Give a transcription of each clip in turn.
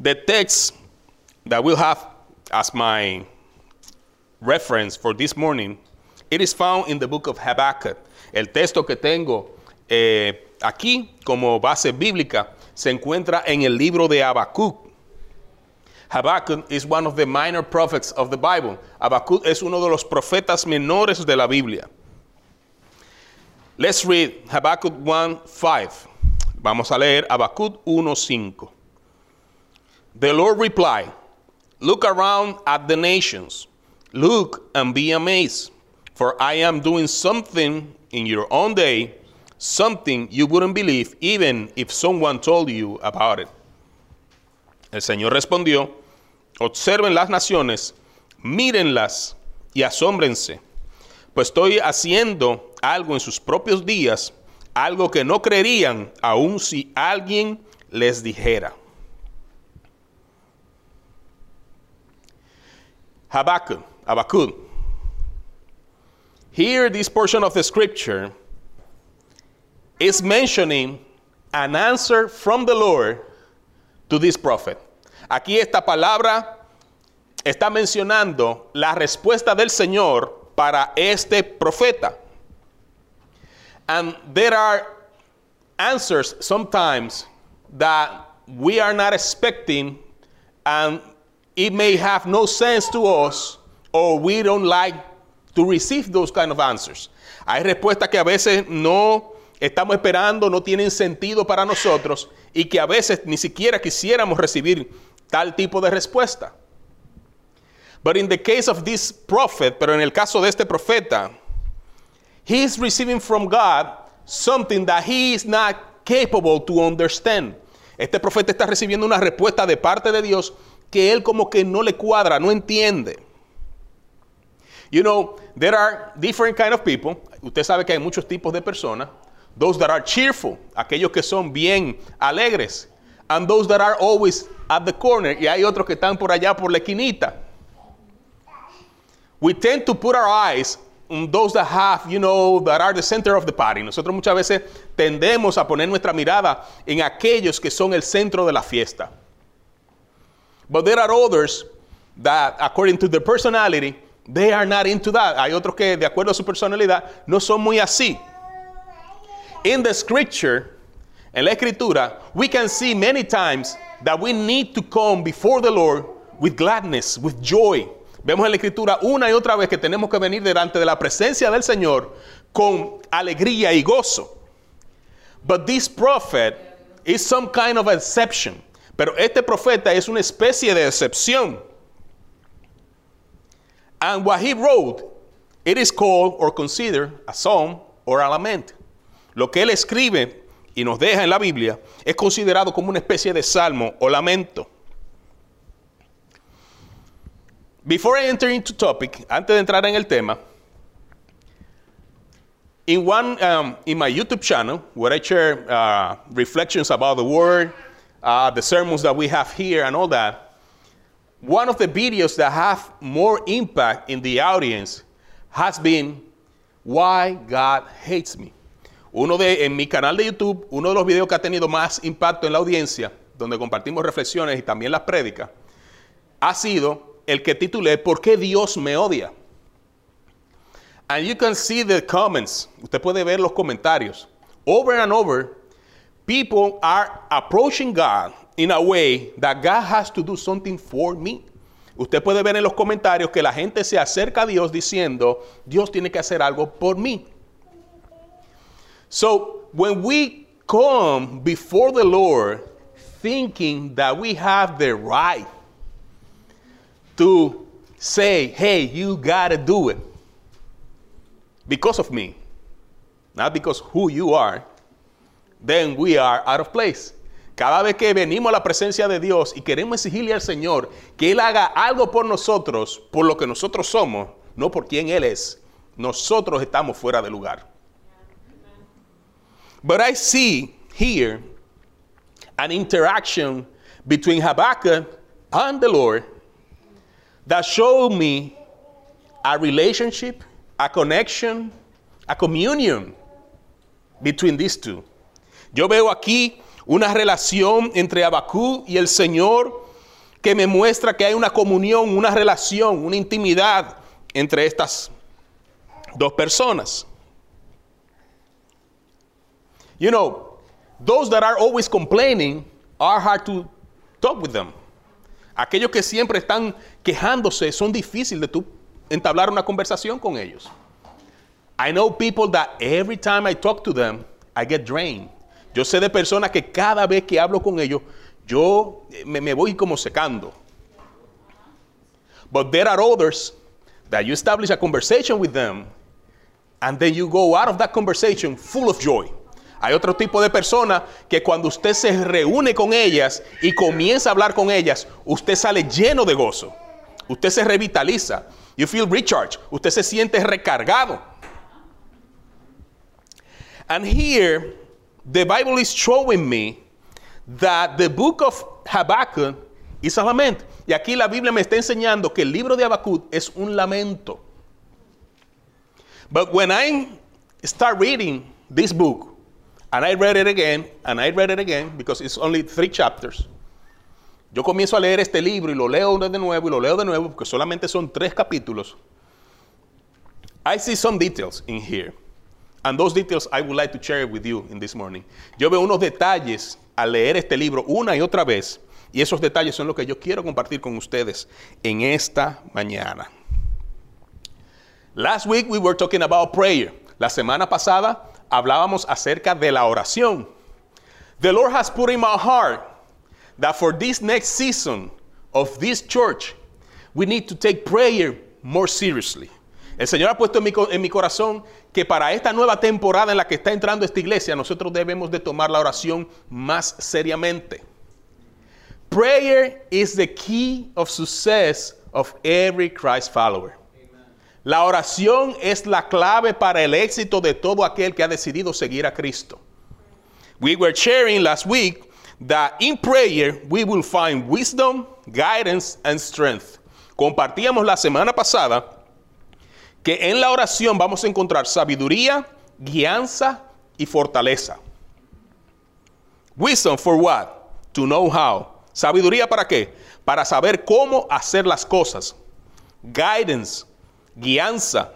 The text that we'll have as my reference for this morning, it is found in the book of Habakkuk. El texto que tengo eh, aquí como base bíblica se encuentra en el libro de Habacuc. Habakkuk is one of the minor prophets of the Bible. Habacuc es uno de los profetas menores de la Biblia. Let's read Habakkuk 1:5. Vamos a leer Habacuc 1:5. The Lord replied, Look around at the nations. Look and be amazed, for I am doing something in your own day, something you wouldn't believe even if someone told you about it. El Señor respondió, observen las naciones, mírenlas y asómbrense, pues estoy haciendo algo en sus propios días, algo que no creerían aun si alguien les dijera. Habakkuk, Habakkuk. Here, this portion of the scripture is mentioning an answer from the Lord to this prophet. Aquí esta palabra está mencionando la respuesta del Señor para este profeta. And there are answers sometimes that we are not expecting and it may have no sense to us or we don't like to receive those kind of answers. Hay respuestas que a veces no estamos esperando, no tienen sentido para nosotros y que a veces ni siquiera quisiéramos recibir tal tipo de respuesta. But in the case of this prophet, pero en el caso de este profeta, he is receiving from God something that he is not capable to understand. Este profeta está recibiendo una respuesta de parte de Dios que él como que no le cuadra, no entiende. You know, there are different kind of people. Usted sabe que hay muchos tipos de personas. Those that are cheerful, aquellos que son bien alegres. And those that are always at the corner. Y hay otros que están por allá por la esquinita. We tend to put our eyes on those that have, you know, that are the center of the party. Nosotros muchas veces tendemos a poner nuestra mirada en aquellos que son el centro de la fiesta. But there are others that, according to their personality, they are not into that. Hay otros que, de acuerdo a su personalidad, no son muy así. In the scripture, en la escritura, we can see many times that we need to come before the Lord with gladness, with joy. Vemos en la escritura una y otra vez que tenemos que venir delante de la presencia del Señor con alegría y gozo. But this prophet is some kind of exception. Pero este profeta es una especie de excepción. And what he wrote, it is called or considered a psalm or a lament. Lo que él escribe y nos deja en la Biblia es considerado como una especie de salmo o lamento. Before I enter into topic, antes de entrar en el tema, in one um, in my YouTube channel where I share uh, reflections about the Word, uh, the sermons that we have here, and all that, one of the videos that have more impact in the audience has been Why God Hates Me. Uno de, en mi canal de YouTube, uno de los videos que ha tenido más impacto en la audiencia, donde compartimos reflexiones y también las prédicas, ha sido el que titulé ¿Por qué Dios me odia? And you can see the comments. Usted puede ver los comentarios. Over and over, people are approaching God in a way that God has to do something for me. Usted puede ver en los comentarios que la gente se acerca a Dios diciendo, Dios tiene que hacer algo por mí. So, when we come before the Lord thinking that we have the right to say, hey, you got to do it because of me, not because who you are, then we are out of place. Cada vez que venimos a la presencia de Dios y queremos exigirle al Señor que Él haga algo por nosotros, por lo que nosotros somos, no por quien Él es, nosotros estamos fuera de lugar. But I see here an interaction between Habakkuk and the Lord that showed me a relationship, a connection, a communion between these two. Yo veo aquí una relación entre Abacú y el Señor que me muestra que hay una comunión, una relación, una intimidad entre estas dos personas. You know, those that are always complaining are hard to talk with them. Aquellos que siempre están quejándose son difíciles de tú entablar una conversación con ellos. I know people that every time I talk to them, I get drained. Yo sé de personas que cada vez que hablo con ellos, yo me, me voy como secando. But there are others that you establish a conversation with them and then you go out of that conversation full of joy. Hay otro tipo de personas que cuando usted se reúne con ellas y comienza a hablar con ellas, usted sale lleno de gozo. Usted se revitaliza. You feel recharged. Usted se siente recargado. And here, the Bible is showing me that the book of Habakkuk is a lament. Y aquí la Biblia me está enseñando que el libro de Habacuc es un lamento. But when I start reading this book, and I read it again, and I read it again, because it's only three chapters, yo comienzo a leer este libro y lo leo de nuevo y lo leo de nuevo, porque solamente son tres capítulos. I see some details in here. And those details I would like to share with you in this morning. Yo veo unos detalles al leer este libro una y otra vez, y esos detalles son los que yo quiero compartir con ustedes en esta mañana. Last week we were talking about prayer. La semana pasada hablábamos acerca de la oración. The Lord has put in my heart that for this next season of this church, we need to take prayer more seriously. El Señor ha puesto en mi, corazón que para esta nueva temporada en la que está entrando esta iglesia, nosotros debemos de tomar la oración más seriamente. Prayer is the key of success of every Christ follower. La oración es la clave para el éxito de todo aquel que ha decidido seguir a Cristo. We were sharing last week that in prayer we will find wisdom, guidance and strength. Compartíamos la semana pasada que en la oración vamos a encontrar sabiduría, guianza y fortaleza. Wisdom for what? To know how. Sabiduría para qué? Para saber cómo hacer las cosas. Guidance guianza.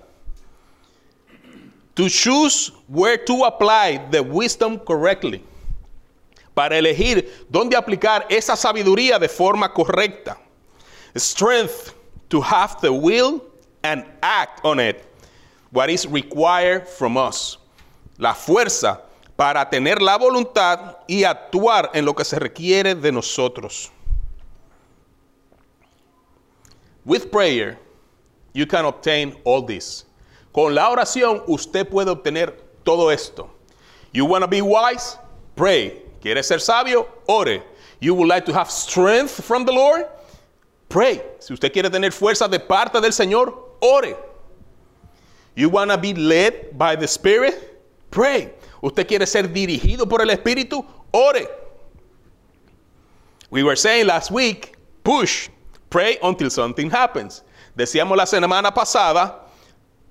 To choose where to apply the wisdom correctly. Para elegir dónde aplicar esa sabiduría de forma correcta. Strength to have the will and act on it. What is required from us. La fuerza para tener la voluntad y actuar en lo que se requiere de nosotros. With prayer, you can obtain all this. Con la oración usted puede obtener todo esto. You want to be wise? Pray. ¿Quiere ser sabio? Ore. You would like to have strength from the Lord? Pray. Si usted quiere tener fuerza de parte del Señor, ore. You want to be led by the Spirit? Pray. Usted quiere ser dirigido por el Espíritu? Ore. We were saying last week, push. Pray until something happens. Decíamos la semana pasada,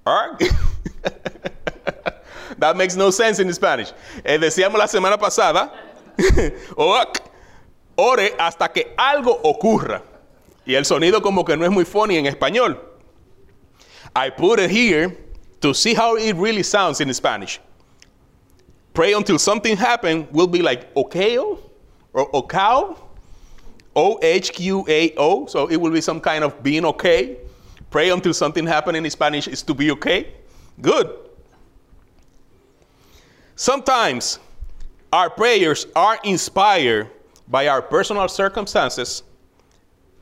that makes no sense in Spanish. Eh, decíamos la semana pasada, ore hasta que algo ocurra. Y el sonido como que no es muy funny en español. I put it here to see how it really sounds in Spanish. Pray until something happens will be like okao or okao. O H Q A O. So it will be some kind of being okay. Pray until something happens in Spanish is to be okay. Good. Sometimes our prayers are inspired by our personal circumstances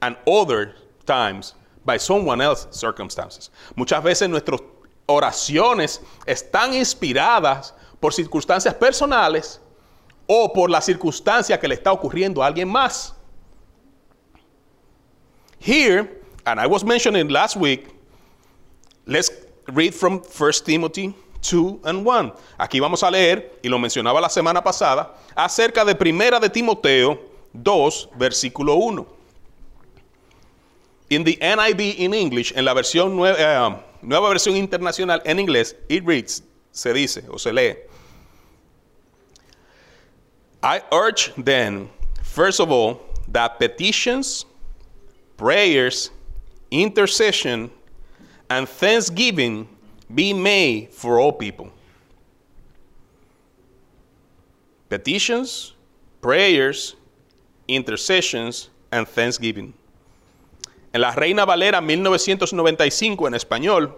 and other times by someone else's circumstances. Muchas veces nuestras oraciones están inspiradas por circunstancias personales o por la circunstancia que le está ocurriendo a alguien más. Here, and I was mentioning last week, let's read from 1 Timothy 2 and 1. Aquí vamos a leer, y lo mencionaba la semana pasada, acerca de Primera de Timoteo 2, versículo 1. In the NIV in English, en la versión nueva, uh, nueva versión internacional en inglés, it reads, se dice o se lee. I urge then, first of all, that petitions, prayers, intercession, and thanksgiving be made for all people. Petitions, prayers, intercessions, and thanksgiving. En la Reina Valera 1995 en español,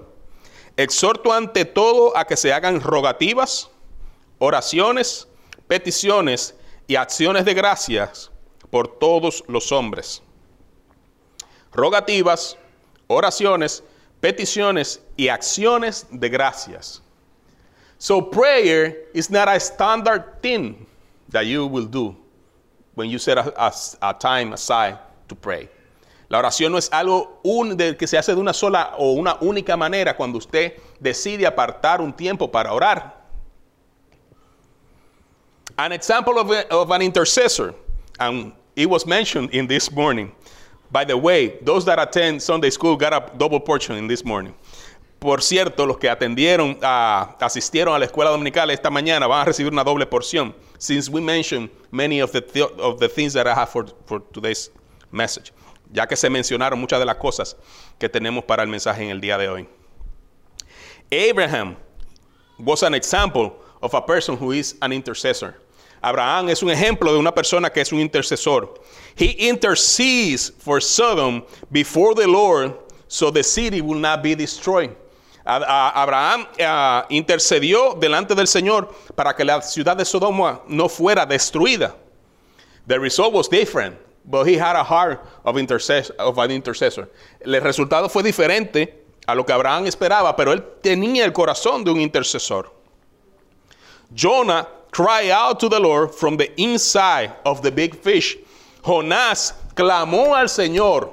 exhorto ante todo a que se hagan rogativas, oraciones, peticiones y acciones de gracias por todos los hombres. Rogativas, oraciones, peticiones y acciones de gracias. So prayer is not a standard thing that you will do when you set a, time aside to pray. La oración no es algo un- de- que se hace de una sola o una única manera cuando usted decide apartar un tiempo para orar. An example of, of an intercessor, and it was mentioned in this morning. By the way, those that attend Sunday school got a double portion in this morning. Por cierto, los que atendieron, a- asistieron a la escuela dominical esta mañana van a recibir una doble porción. Since we mentioned many of the- of the things that I have for, for today's message. Ya que se mencionaron muchas de las cosas que tenemos para el mensaje en el día de hoy. Abraham was an example of a person who is an intercessor. Abraham es un ejemplo de una persona que es un intercesor. He intercedes for Sodom before the Lord so the city will not be destroyed. Abraham ah, intercedió delante del Señor para que la ciudad de Sodoma no fuera destruida. The result was different, but he had a heart of, intercess- of an intercessor. El resultado fue diferente a lo que Abraham esperaba, pero él tenía el corazón de un intercesor. Jonah cried out to the Lord from the inside of the big fish. Jonás clamó al Señor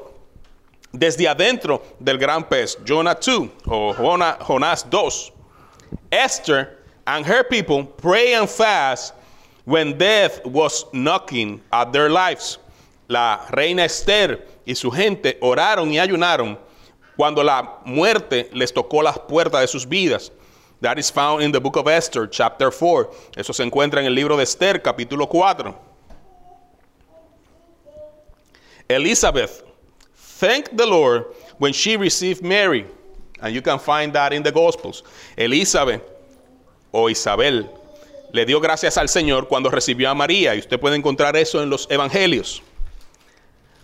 desde adentro del gran pez. Jonah 2 o Jona- Jonás 2. Esther and her people pray and fast when death was knocking at their lives. La reina Esther y su gente oraron y ayunaron cuando la muerte les tocó las puertas de sus vidas. That is found in the book of Esther, chapter 4. Eso se encuentra en el libro de Esther, capítulo 4. Elizabeth thanked the Lord when she received Mary. And you can find that in the Gospels. Elizabeth o Isabel le dio gracias al Señor cuando recibió a María. Y usted puede encontrar eso en los Evangelios.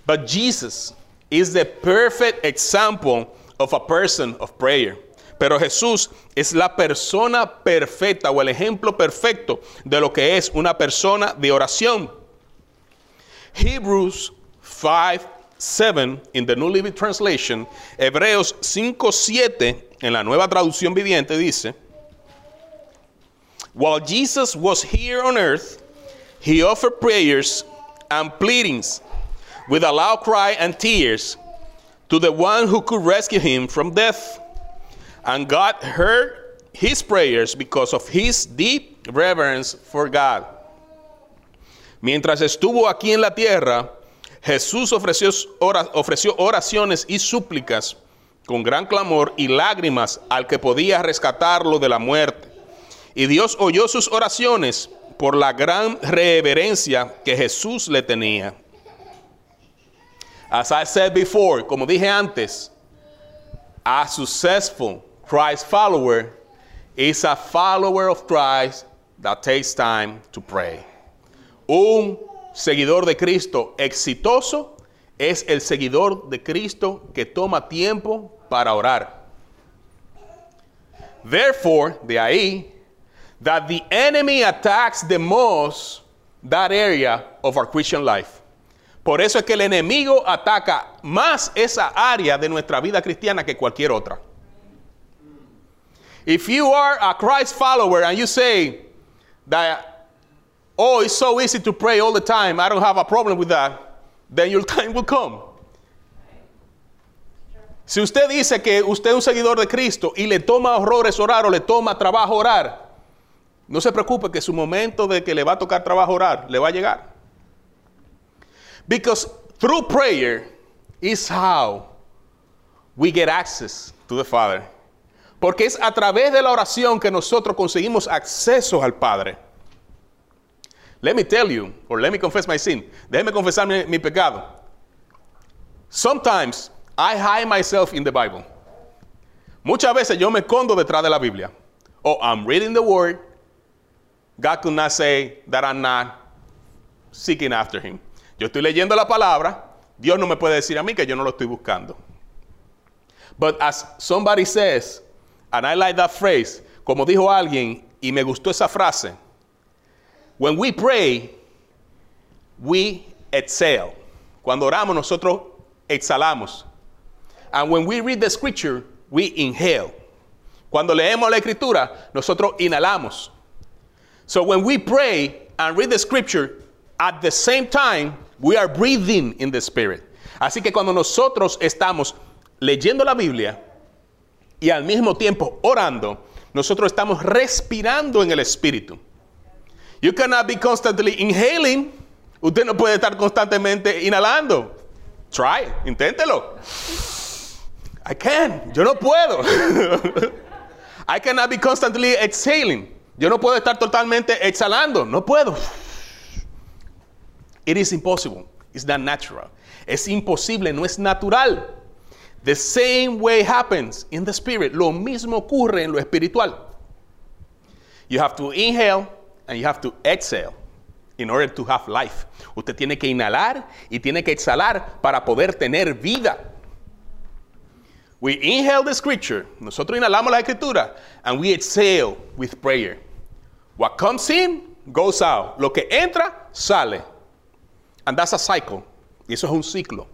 But Jesus is the perfect example of a person of prayer. Pero Jesús es la persona perfecta o el ejemplo perfecto de lo que es una persona de oración. Hebrews 5, 7 in the New Living Translation, Hebreos 5, 7 en la nueva traducción viviente dice, While Jesus was here on earth, he offered prayers and pleadings with a loud cry and tears to the one who could rescue him from death. And God heard his prayers because of his deep reverence for God. Mientras estuvo aquí en la tierra, Jesús ofreció, ofreció oraciones y súplicas con gran clamor y lágrimas al que podía rescatarlo de la muerte. Y Dios oyó sus oraciones por la gran reverencia que Jesús le tenía. As I said before, como dije antes, a successful Christ follower is a follower of Christ that takes time to pray. Un seguidor de Cristo exitoso es el seguidor de Cristo que toma tiempo para orar. Therefore, de ahí, that the enemy attacks the most that area of our Christian life. Por eso es que el enemigo ataca más esa área de nuestra vida cristiana que cualquier otra. If you are a Christ follower and you say that, oh, it's so easy to pray all the time, I don't have a problem with that, then your time will come. Si usted dice que usted es un seguidor de Cristo y le toma horrores orar o le toma trabajo orar, no se preocupe que su momento de que le va a tocar trabajo orar le va a llegar. Because through prayer is how we get access to the Father. Porque es a través de la oración que nosotros conseguimos acceso al Padre. Let me tell you, or let me confess my sin. Déjeme confesar mi, mi pecado. Sometimes I hide myself in the Bible. Muchas veces yo me escondo detrás de la Biblia. Oh, I'm reading the word. God could not say that I'm not seeking after him. Yo estoy leyendo la palabra. Dios no me puede decir a mí que yo no lo estoy buscando. But as somebody says, and I like that phrase, como dijo alguien, y me gustó esa frase, when we pray, we exhale. Cuando oramos, nosotros exhalamos. And when we read the scripture, we inhale. Cuando leemos la escritura, nosotros inhalamos. So when we pray and read the scripture, at the same time, we are breathing in the spirit. Así que cuando nosotros estamos leyendo la Biblia y al mismo tiempo orando, nosotros estamos respirando en el espíritu. You cannot be constantly inhaling. Usted no puede estar constantemente inhalando. Try, inténtelo. I can, yo no puedo. I cannot be constantly exhaling. Yo no puedo estar totalmente exhalando, no puedo. It is impossible. It's not natural. Es imposible, no es natural. The same way happens in the spirit. Lo mismo ocurre en lo espiritual. You have to inhale and you have to exhale in order to have life. Usted tiene que inhalar y tiene que exhalar para poder tener vida. We inhale the scripture, nosotros inhalamos la escritura, and we exhale with prayer. What comes in, goes out. Lo que entra, sale. And that's a cycle. Eso es un ciclo.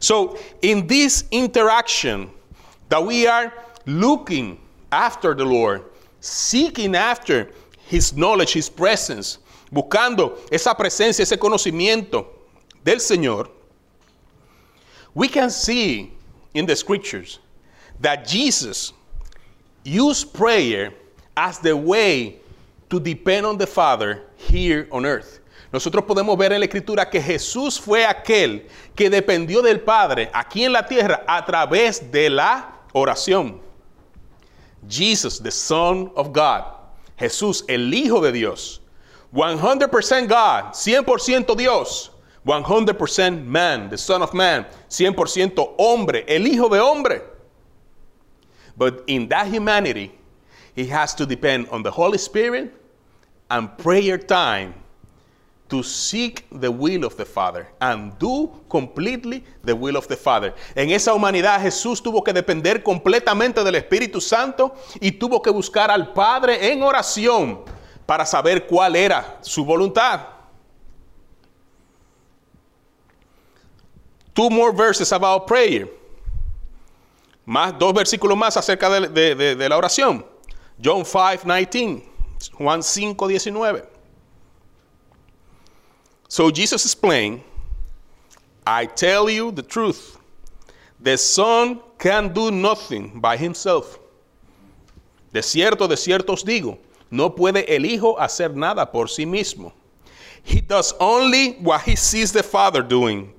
So, in this interaction that we are looking after the Lord, seeking after His knowledge, His presence, buscando esa presencia, ese conocimiento del Señor, we can see in the scriptures that Jesus used prayer as the way to depend on the Father here on earth. Nosotros podemos ver en la escritura que Jesús fue aquel que dependió del Padre aquí en la tierra a través de la oración. Jesus, the Son of God. Jesús, el Hijo de Dios. 100% God, 100% Dios. 100% man, the Son of Man. 100% hombre, el Hijo de Hombre. But in that humanity, he has to depend on the Holy Spirit and prayer time to seek the will of the Father and do completely the will of the Father. En esa humanidad Jesús tuvo que depender completamente del Espíritu Santo y tuvo que buscar al Padre en oración para saber cuál era su voluntad. Two more verses about prayer. Más dos versículos más acerca de, de, la oración. John 5, 19. Juan 5, 19. So Jesus explained, I tell you the truth. The Son can do nothing by himself. De cierto, de cierto os digo, no puede el Hijo hacer nada por sí mismo. He does only what he sees the Father doing,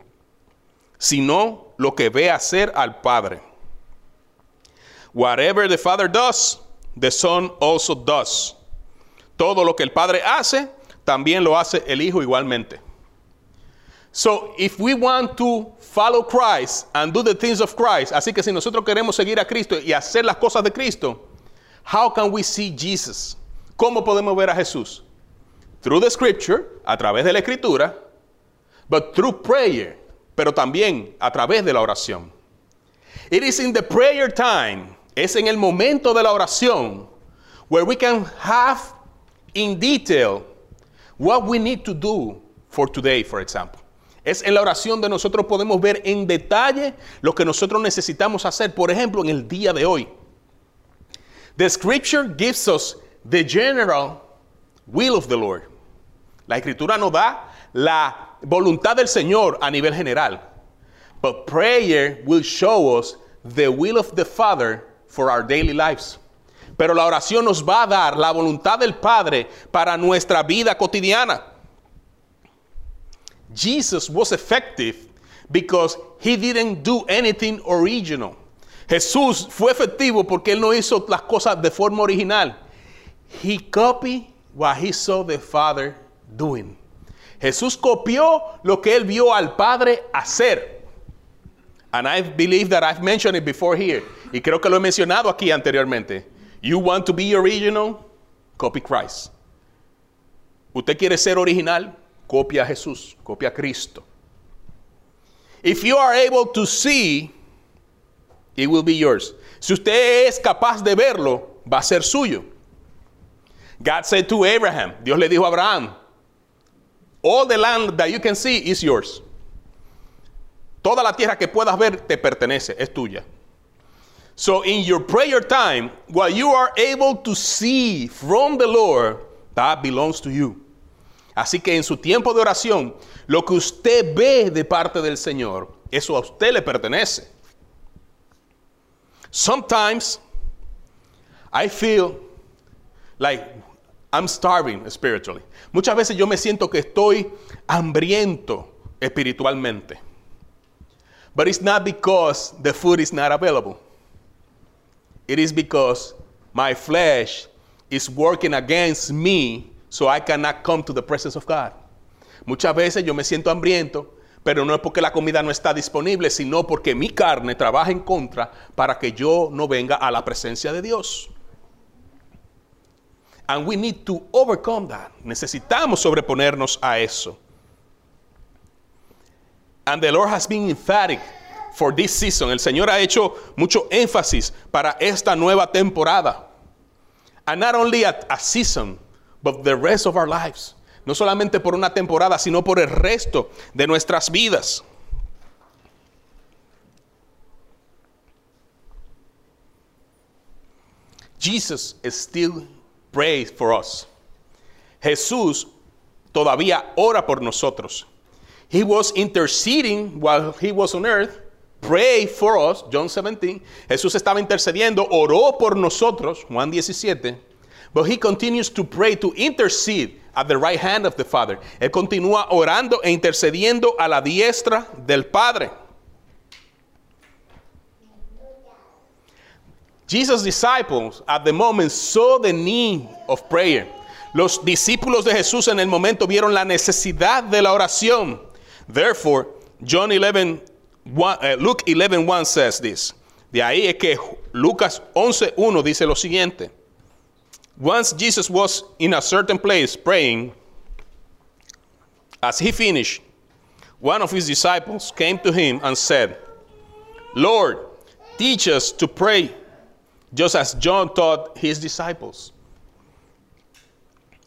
sino lo que ve hacer al Padre. Whatever the Father does, the Son also does. Todo lo que el Padre hace, también lo hace el Hijo igualmente. So, if we want to follow Christ and do the things of Christ, así que si nosotros queremos seguir a Cristo y hacer las cosas de Cristo, how can we see Jesus? ¿Cómo podemos ver a Jesús? Through the scripture, a través de la escritura, but through prayer, pero también a través de la oración. It is in the prayer time, es en el momento de la oración, where we can have in detail what we need to do for today, for example. Es en la oración de nosotros podemos ver en detalle lo que nosotros necesitamos hacer, por ejemplo, en el día de hoy. The scripture gives us the general will of the Lord. La escritura nos da la voluntad del Señor a nivel general. But prayer will show us the will of the Father for our daily lives. Pero la oración nos va a dar la voluntad del Padre para nuestra vida cotidiana. Jesus was effective because he didn't do anything original. Jesús fue efectivo porque él no hizo las cosas de forma original. He copied what he saw the Father doing. Jesús copió lo que él vio al Padre hacer. And I believe that I've mentioned it before here. Y creo que lo he mencionado aquí anteriormente. You want to be original? Copy Christ. Usted quiere ser original? Copia a Jesús, copia a Cristo. If you are able to see, it will be yours. Si usted es capaz de verlo, va a ser suyo. God said to Abraham, Dios le dijo a Abraham, all the land that you can see is yours. Toda la tierra que puedas ver te pertenece, es tuya. So in your prayer time, what you are able to see from the Lord, that belongs to you. Así que en su tiempo de oración, lo que usted ve de parte del Señor, eso a usted le pertenece. Sometimes I feel like I'm starving spiritually. Muchas veces yo me siento que estoy hambriento espiritualmente. But it's not because the food is not available. It is because my flesh is working against me so I cannot come to the presence of God. Muchas veces yo me siento hambriento, pero no es porque la comida no está disponible, sino porque mi carne trabaja en contra para que yo no venga a la presencia de Dios. And we need to overcome that. Necesitamos sobreponernos a eso. And the Lord has been emphatic for this season. El Señor ha hecho mucho énfasis para esta nueva temporada. And not only a, a season, but the rest of our lives. No solamente por una temporada, sino por el resto de nuestras vidas. Jesus still prays for us. Jesús todavía ora por nosotros. He was interceding while he was on earth. Pray for us, John 17. Jesús estaba intercediendo, oró por nosotros, Juan 17. But he continues to pray, to intercede at the right hand of the Father. Él continúa orando e intercediendo a la diestra del Padre. Jesus' disciples at the moment saw the need of prayer. Los discípulos de Jesús en el momento vieron la necesidad de la oración. Therefore, John 11, one, uh, Luke 11, 1 says this. De ahí es que Lucas 11.1 dice lo siguiente. Once Jesus was in a certain place praying, as he finished, one of his disciples came to him and said, Lord, teach us to pray just as John taught his disciples.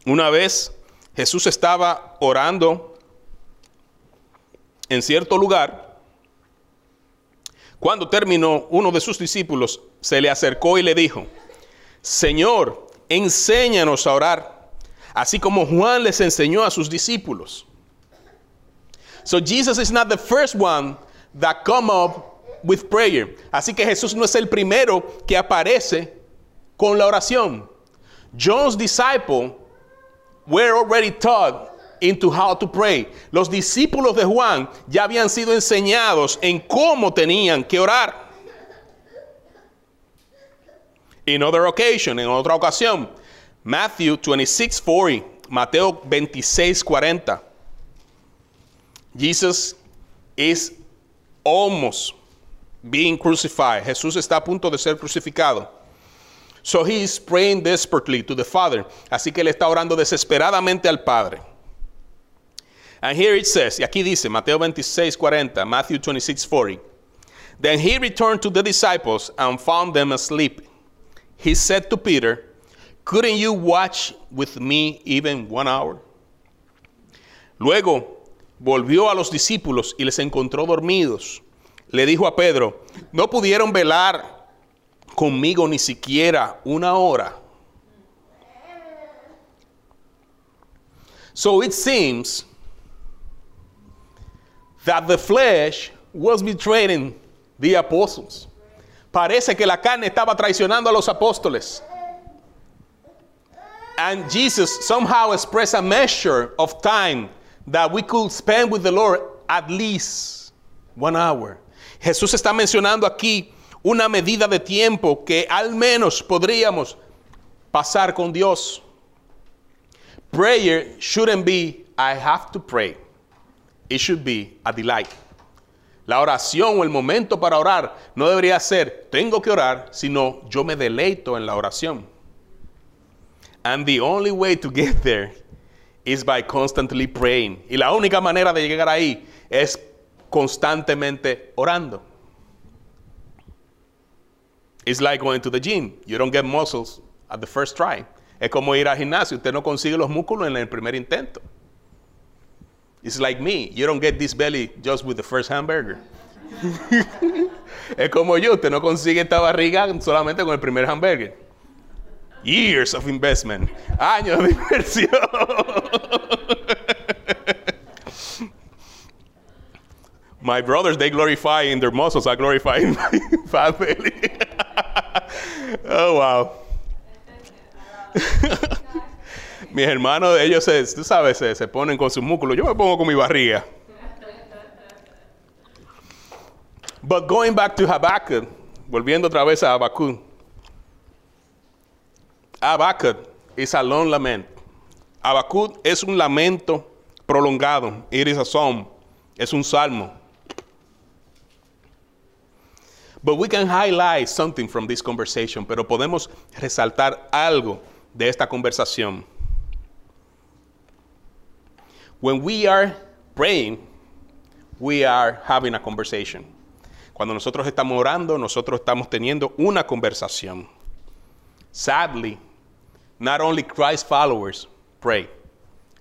Una vez Jesús estaba orando en cierto lugar. Cuando terminó, uno de sus discípulos se le acercó y le dijo, Señor, enséñanos a orar, así como Juan les enseñó a sus discípulos. So Jesus is not the first one that come up with prayer. Así que Jesús no es el primero que aparece con la oración. John's disciple were already taught into how to pray. Los discípulos de Juan ya habían sido enseñados en cómo tenían que orar. In other occasion, en otra ocasión, Matthew 26, 40, Mateo 26, 40. Jesus is almost being crucified. Jesús está a punto de ser crucificado. So he is praying desperately to the Father. Así que él está orando desesperadamente al Padre. And here it says, y aquí dice, Mateo 26, 40, Matthew 26, 40. Then he returned to the disciples and found them asleep. He said to Peter, Couldn't you watch with me even one hour? Luego volvió a los discípulos y les encontró dormidos. Le dijo a Pedro, ¿no pudieron velar conmigo ni siquiera una hora? So it seems that the flesh was betraying the apostles. Parece que la carne estaba traicionando a los apóstoles. And Jesus somehow expressed a measure of time that we could spend with the Lord at least one hour. Jesús está mencionando aquí una medida de tiempo que al menos podríamos pasar con Dios. Prayer shouldn't be, I have to pray. It should be a delight. La oración o el momento para orar no debería ser tengo que orar, sino yo me deleito en la oración. And the only way to get there is by constantly praying. Y la única manera de llegar ahí es constantemente orando. It's like going to the gym. You don't get muscles at the first try. Es como ir al gimnasio. Usted no consigue los músculos en el primer intento. It's like me. You don't get this belly just with the first hamburger. es como yo. Usted no consigue esta barriga solamente con el primer hamburger. Years of investment. Años de inversión. My brothers, they glorify in their muscles. I glorify in my fat belly. oh, wow. Mis hermanos, ellos, se, tú sabes, se, se ponen con sus músculos. Yo me pongo con mi barriga. But going back to Habakkuk, volviendo otra vez a Habakkuk. Habakkuk is a long lament. Habakkuk es un lamento prolongado. It is a psalm. Es un salmo. But we can highlight something from this conversation, pero podemos resaltar algo de esta conversación. When we are praying, we are having a conversation. Cuando nosotros estamos orando, nosotros estamos teniendo una conversación. Sadly, not only Christ followers pray.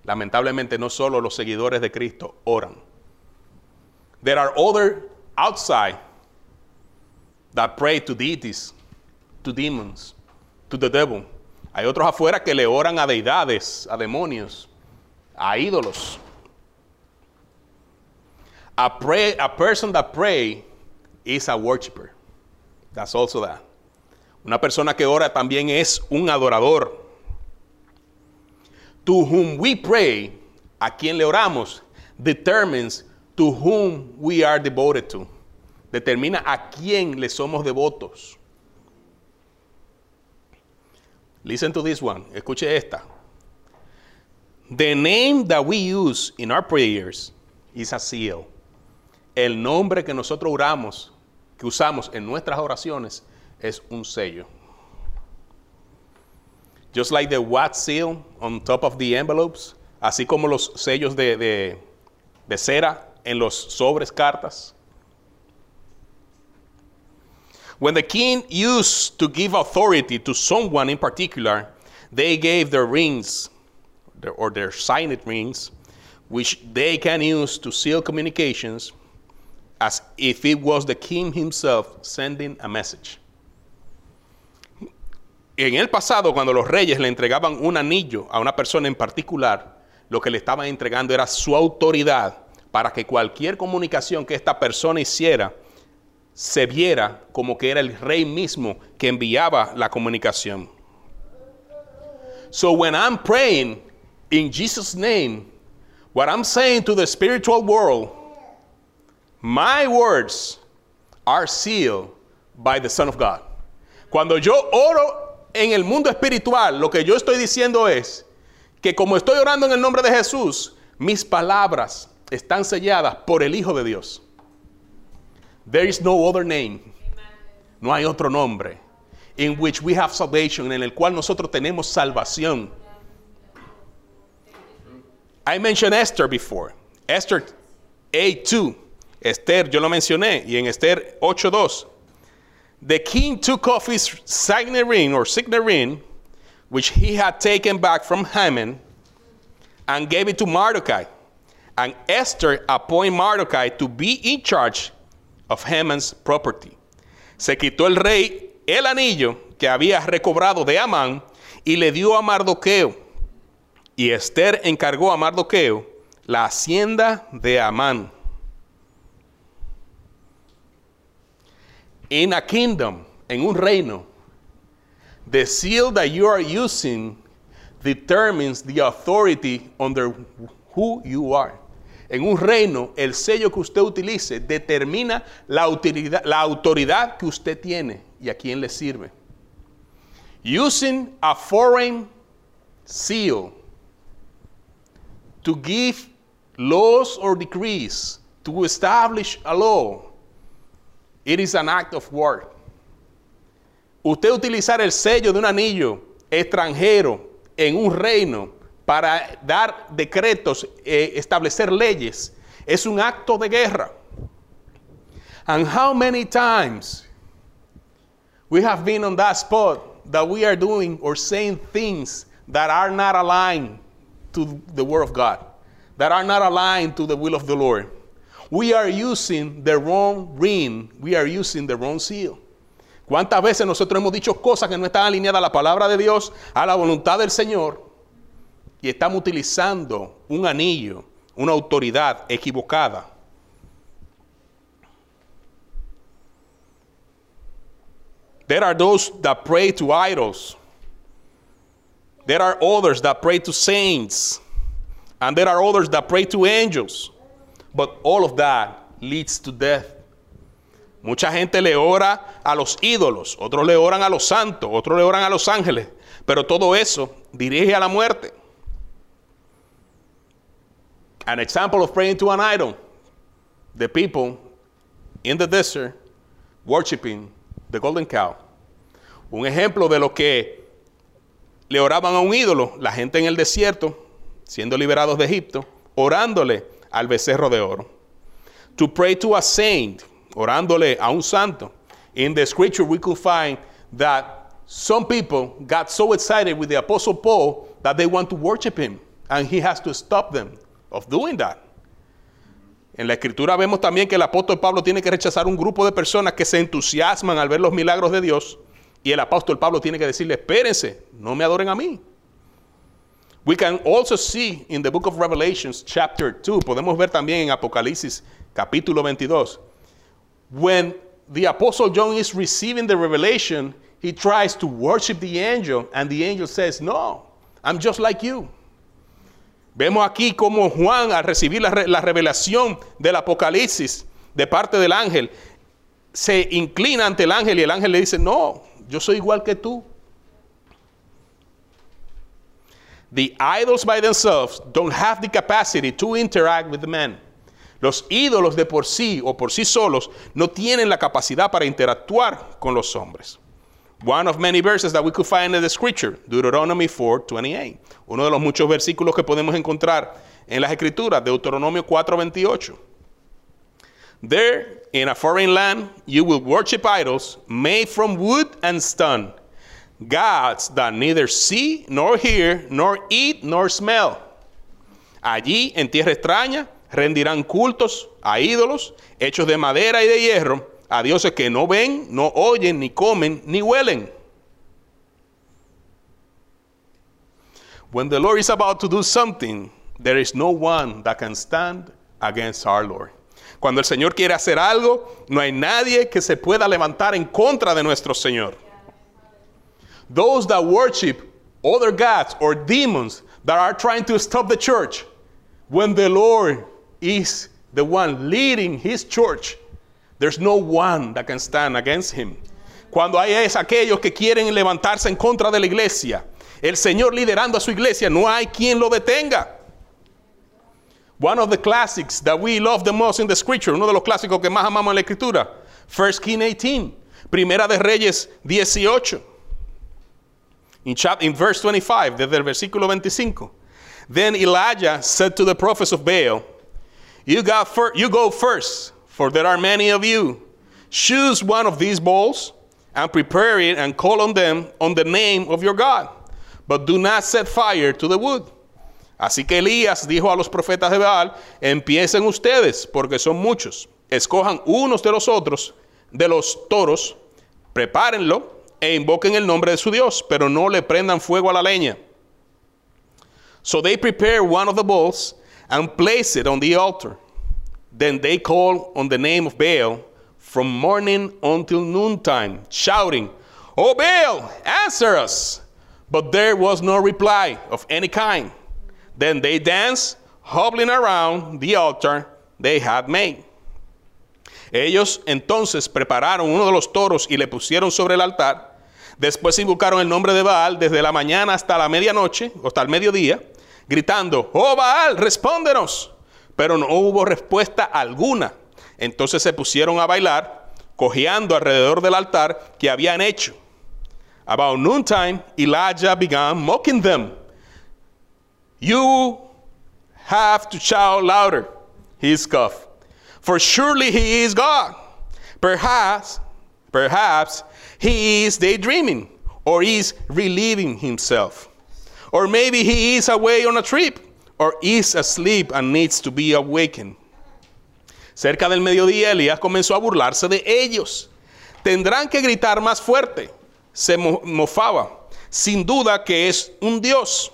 Lamentablemente no solo los seguidores de Cristo oran. There are other outside that pray to deities, to demons, to the devil. Hay otros afuera que le oran a deidades, a demonios, a ídolos. A, pray, a person that pray is a worshiper. That's also that. Una persona que ora también es un adorador. To whom we pray, a quien le oramos, determines to whom we are devoted to. Determina a quién le somos devotos. Listen to this one. Escuche esta. The name that we use in our prayers is a seal. El nombre que nosotros oramos, que usamos en nuestras oraciones, es un sello. Just like the wax seal on top of the envelopes, así como los sellos de, de, de cera en los sobres cartas. When the king used to give authority to someone in particular, they gave their rings or their signet rings, which they can use to seal communications as if it was the king himself sending a message. En el pasado, cuando los reyes le entregaban un anillo a una persona en particular, lo que le estaban entregando era su autoridad para que cualquier comunicación que esta persona hiciera se viera como que era el rey mismo que enviaba la comunicación. So when I'm praying in Jesus' name, what I'm saying to the spiritual world, my words are sealed by the Son of God. Cuando yo oro en el mundo espiritual, lo que yo estoy diciendo es que como estoy orando en el nombre de Jesús, mis palabras están selladas por el Hijo de Dios. There is no other name. No hay otro nombre. In which we have salvation, en el cual nosotros tenemos salvación. I mentioned Esther before. Esther 8.2. Esther, yo lo mencioné. Y en Esther 8.2. The king took off his signet ring or signet ring, which he had taken back from Haman, and gave it to Mordecai. And Esther appointed Mordecai to be in charge of Haman's property. Se quitó el rey el anillo que había recobrado de Amán y le dio a Mardoqueo. Y Esther encargó a Mardoqueo la hacienda de Amán. In a kingdom, en un reino, the seal that you are using determines the authority under who you are. En un reino, el sello que usted utilice determina la autoridad, la autoridad que usted tiene y a quién le sirve. Using a foreign seal to give laws or decrees to establish a law, it is an act of war. Usted utilizar el sello de un anillo extranjero en un reino para dar decretos, eh, establecer leyes, es un acto de guerra. And how many times we have been on that spot that we are doing or saying things that are not aligned to the Word of God, that are not aligned to the will of the Lord. We are using the wrong ring, we are using the wrong seal. ¿Cuántas veces nosotros hemos dicho cosas que no están alineadas a la palabra de Dios, a la voluntad del Señor, y estamos utilizando un anillo, una autoridad equivocada? There are those that pray to idols. There are others that pray to saints. And there are others that pray to angels. But all of that leads to death. Mucha gente le ora a los ídolos, otros le oran a los santos, otros le oran a los ángeles, pero todo eso dirige a la muerte. An example of praying to an idol, the people in the desert worshiping the golden cow. Un ejemplo de lo que le oraban a un ídolo, la gente en el desierto, siendo liberados de Egipto, orándole al becerro de oro. To pray to a saint, orándole a un santo. In the scripture, we could find that some people got so excited with the Apostle Paul that they want to worship him, and he has to stop them of doing that. En la escritura vemos también que el apóstol Pablo tiene que rechazar un grupo de personas que se entusiasman al ver los milagros de Dios y el apóstol Pablo tiene que decirle, espérense, no me adoren a mí. We can also see in the book of Revelations chapter 2, podemos ver también en Apocalipsis capítulo 22, when the apostle John is receiving the revelation, he tries to worship the angel and the angel says, "No, I'm just like you." Vemos aquí como Juan al recibir la, la revelación del Apocalipsis de parte del ángel, se inclina ante el ángel y el ángel le dice, no, yo soy igual que tú. The idols by themselves don't have the capacity to interact with the man. Los ídolos de por sí o por sí solos no tienen la capacidad para interactuar con los hombres. One of many verses that we could find in the scripture, Deuteronomy 4:28. Uno de los muchos versículos que podemos encontrar en las escrituras, Deuteronomio 4:28. There, in a foreign land, you will worship idols made from wood and stone, gods that neither see, nor hear, nor eat, nor smell. Allí, en tierra extraña, rendirán cultos a ídolos hechos de madera y de hierro, a dioses que no ven, no oyen, ni comen, ni huelen. When the Lord is about to do something, there is no one that can stand against our Lord. Cuando el Señor quiere hacer algo, no hay nadie que se pueda levantar en contra de nuestro Señor. Those that worship other gods or demons that are trying to stop the church, when the Lord is the one leading his church, there's no one that can stand against him. Cuando hay es aquellos que quieren levantarse en contra de la iglesia, el Señor liderando a su iglesia, no hay quien lo detenga. One of the classics that we love the most in the scripture, uno de los clásicos que más amamos en la escritura, 1 King 18, Primera de Reyes 18. In, chapter, in verse 25, desde el versículo 25. Then Elijah said to the prophets of Baal, you, fir- you go first, for there are many of you. Choose one of these bowls and prepare it and call on them on the name of your God. But do not set fire to the wood. Así que Elías dijo a los profetas de Baal, empiecen ustedes, porque son muchos. Escojan unos de los otros, de los toros, prepárenlo e invoquen el nombre de su Dios, pero no le prendan fuego a la leña. So they prepare one of the bowls and place it on the altar. Then they call on the name of Baal from morning until noontime, shouting, Oh Baal, answer us! But there was no reply of any kind. Then they danced, hobbling around the altar they had made. Ellos entonces prepararon uno de los toros y le pusieron sobre el altar. Después invocaron el nombre de Baal desde la mañana hasta la medianoche, hasta el mediodía, gritando, oh Baal, respóndenos. pero no hubo respuesta alguna. Entonces se pusieron a bailar, cojeando alrededor del altar que habían hecho. About noontime, Elijah began mocking them. You have to shout louder, he scoffed. For surely he is God. Perhaps, perhaps he is daydreaming or is relieving himself. Or maybe he is away on a trip or is asleep and needs to be awakened. Cerca del mediodía, Elías comenzó a burlarse de ellos. Tendrán que gritar más fuerte. Se mofaba. Sin duda que es un Dios.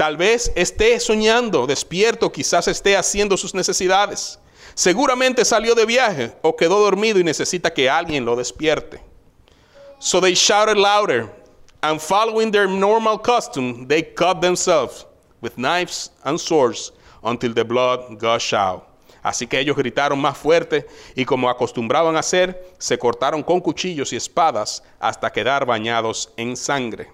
Tal vez esté soñando, despierto, quizás esté haciendo sus necesidades. Seguramente salió de viaje o quedó dormido y necesita que alguien lo despierte. So they shouted louder, and following their normal custom, they cut themselves with knives and swords until the blood gushed out. Así que ellos gritaron más fuerte y como acostumbraban hacer, se cortaron con cuchillos y espadas hasta quedar bañados en sangre.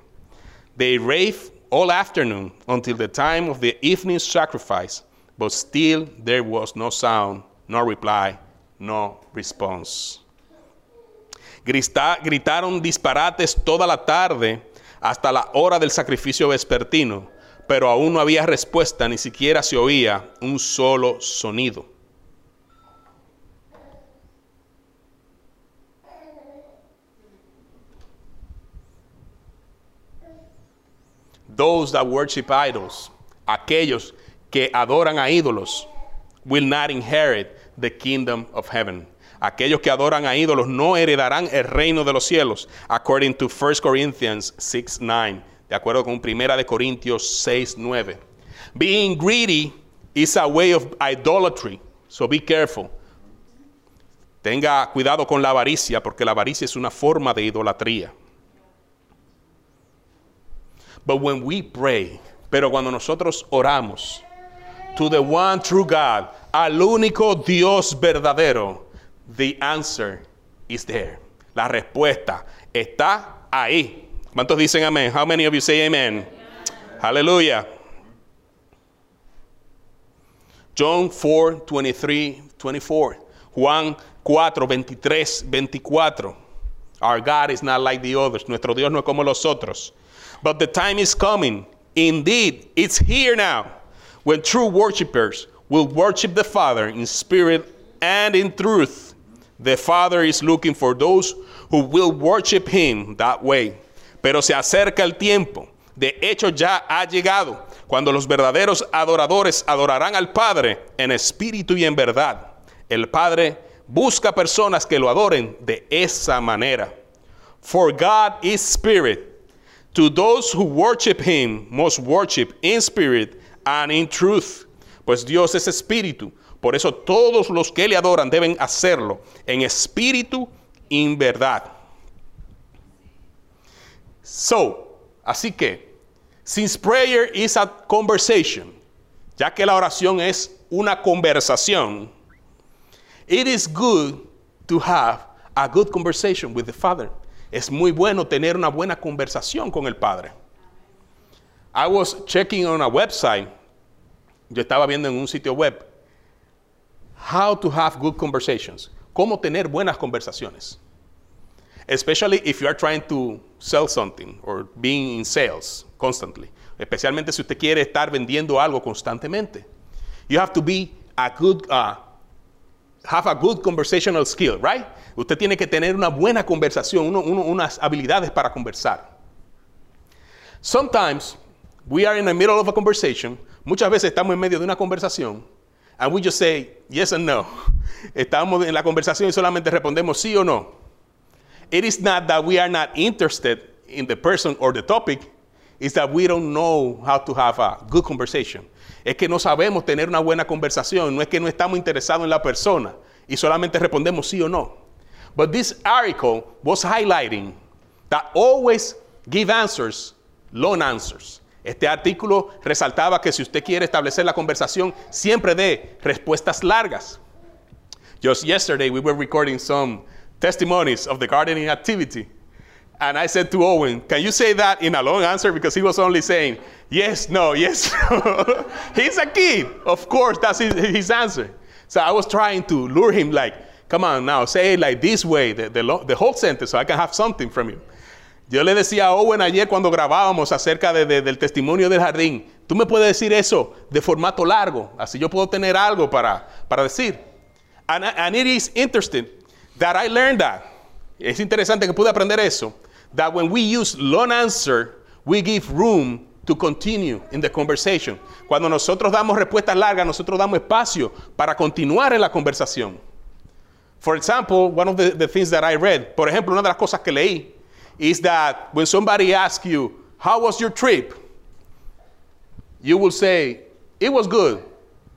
They raved all afternoon until the time of the evening sacrifice, but still there was no sound, no reply, no response. gritaron disparates toda la tarde hasta la hora del sacrificio vespertino, pero aún no había respuesta, ni siquiera se oía un solo sonido. Those that worship idols, aquellos que adoran a ídolos, will not inherit the kingdom of heaven. Aquellos que adoran a ídolos no heredarán el reino de los cielos, according to 1 Corinthians 6, 9, de acuerdo con 1 de Corintios 6, 9. Being greedy is a way of idolatry, so be careful. Tenga cuidado con la avaricia, porque la avaricia es una forma de idolatría. But when we pray, pero cuando nosotros oramos to the one true God, al único Dios verdadero, the answer is there. La respuesta está ahí. ¿Cuántos dicen amén? How many of you say amen? Hallelujah. John 4, 23, 24. Juan 4, 23, 24. Our God is not like the others. Nuestro Dios no es como los otros. But the time is coming. Indeed, it's here now when true worshipers will worship the Father in spirit and in truth. The Father is looking for those who will worship Him that way. Pero se acerca el tiempo. De hecho, ya ha llegado cuando los verdaderos adoradores adorarán al Padre en espíritu y en verdad. El Padre busca personas que lo adoren de esa manera. For God is spirit. To those who worship Him must worship in spirit and in truth. Pues Dios es espíritu. Por eso todos los que le adoran deben hacerlo en espíritu y en verdad. So, así que, since prayer is a conversation, ya que la oración es una conversación, it is good to have a good conversation with the Father. Es muy bueno tener una buena conversación con el Padre. I was checking on a website. Yo estaba viendo en un sitio web how to have good conversations. Cómo tener buenas conversaciones. Especially if you are trying to sell something or being in sales constantly. Especialmente si usted quiere estar vendiendo algo constantemente. You have to be a good, uh, have a good conversational skill, right? Usted tiene que tener una buena conversación, unas habilidades para conversar. Sometimes we are in the middle of a conversation. Muchas veces estamos en medio de una conversación and we just say yes and no. Estamos en la conversación y solamente respondemos sí o no. It is not that we are not interested in the person or the topic, it's that we don't know how to have a good conversation. Es que no sabemos tener una buena conversación, no es que no estamos interesados en la persona y solamente respondemos sí o no. But this article was highlighting that always give answers, long answers. Este artículo resaltaba que si usted quiere establecer la conversación, siempre dé respuestas largas. Just yesterday we were recording some testimonies of the gardening activity. And I said to Owen, Can you say that in a long answer? Because he was only saying, Yes, no, yes. no." He's a kid. Of course, that's his, his answer. So I was trying to lure him, like, Come on now, say it like this way, the, the, the whole sentence, so I can have something from you. Yo le decía a Owen ayer cuando grabábamos acerca de- de- del testimonio del jardín, tú me puedes decir eso de formato largo, así yo puedo tener algo para, para decir. And, and it is interesting that I learned that. Es interesante que pude aprender eso. That when we use long answer, we give room to continue in the conversation. Cuando nosotros damos respuestas largas, nosotros damos espacio para continuar en la conversación. For example, one of the, the things that I read, por ejemplo, una de las cosas que leí, is that when somebody asks you, How was your trip? You will say, It was good.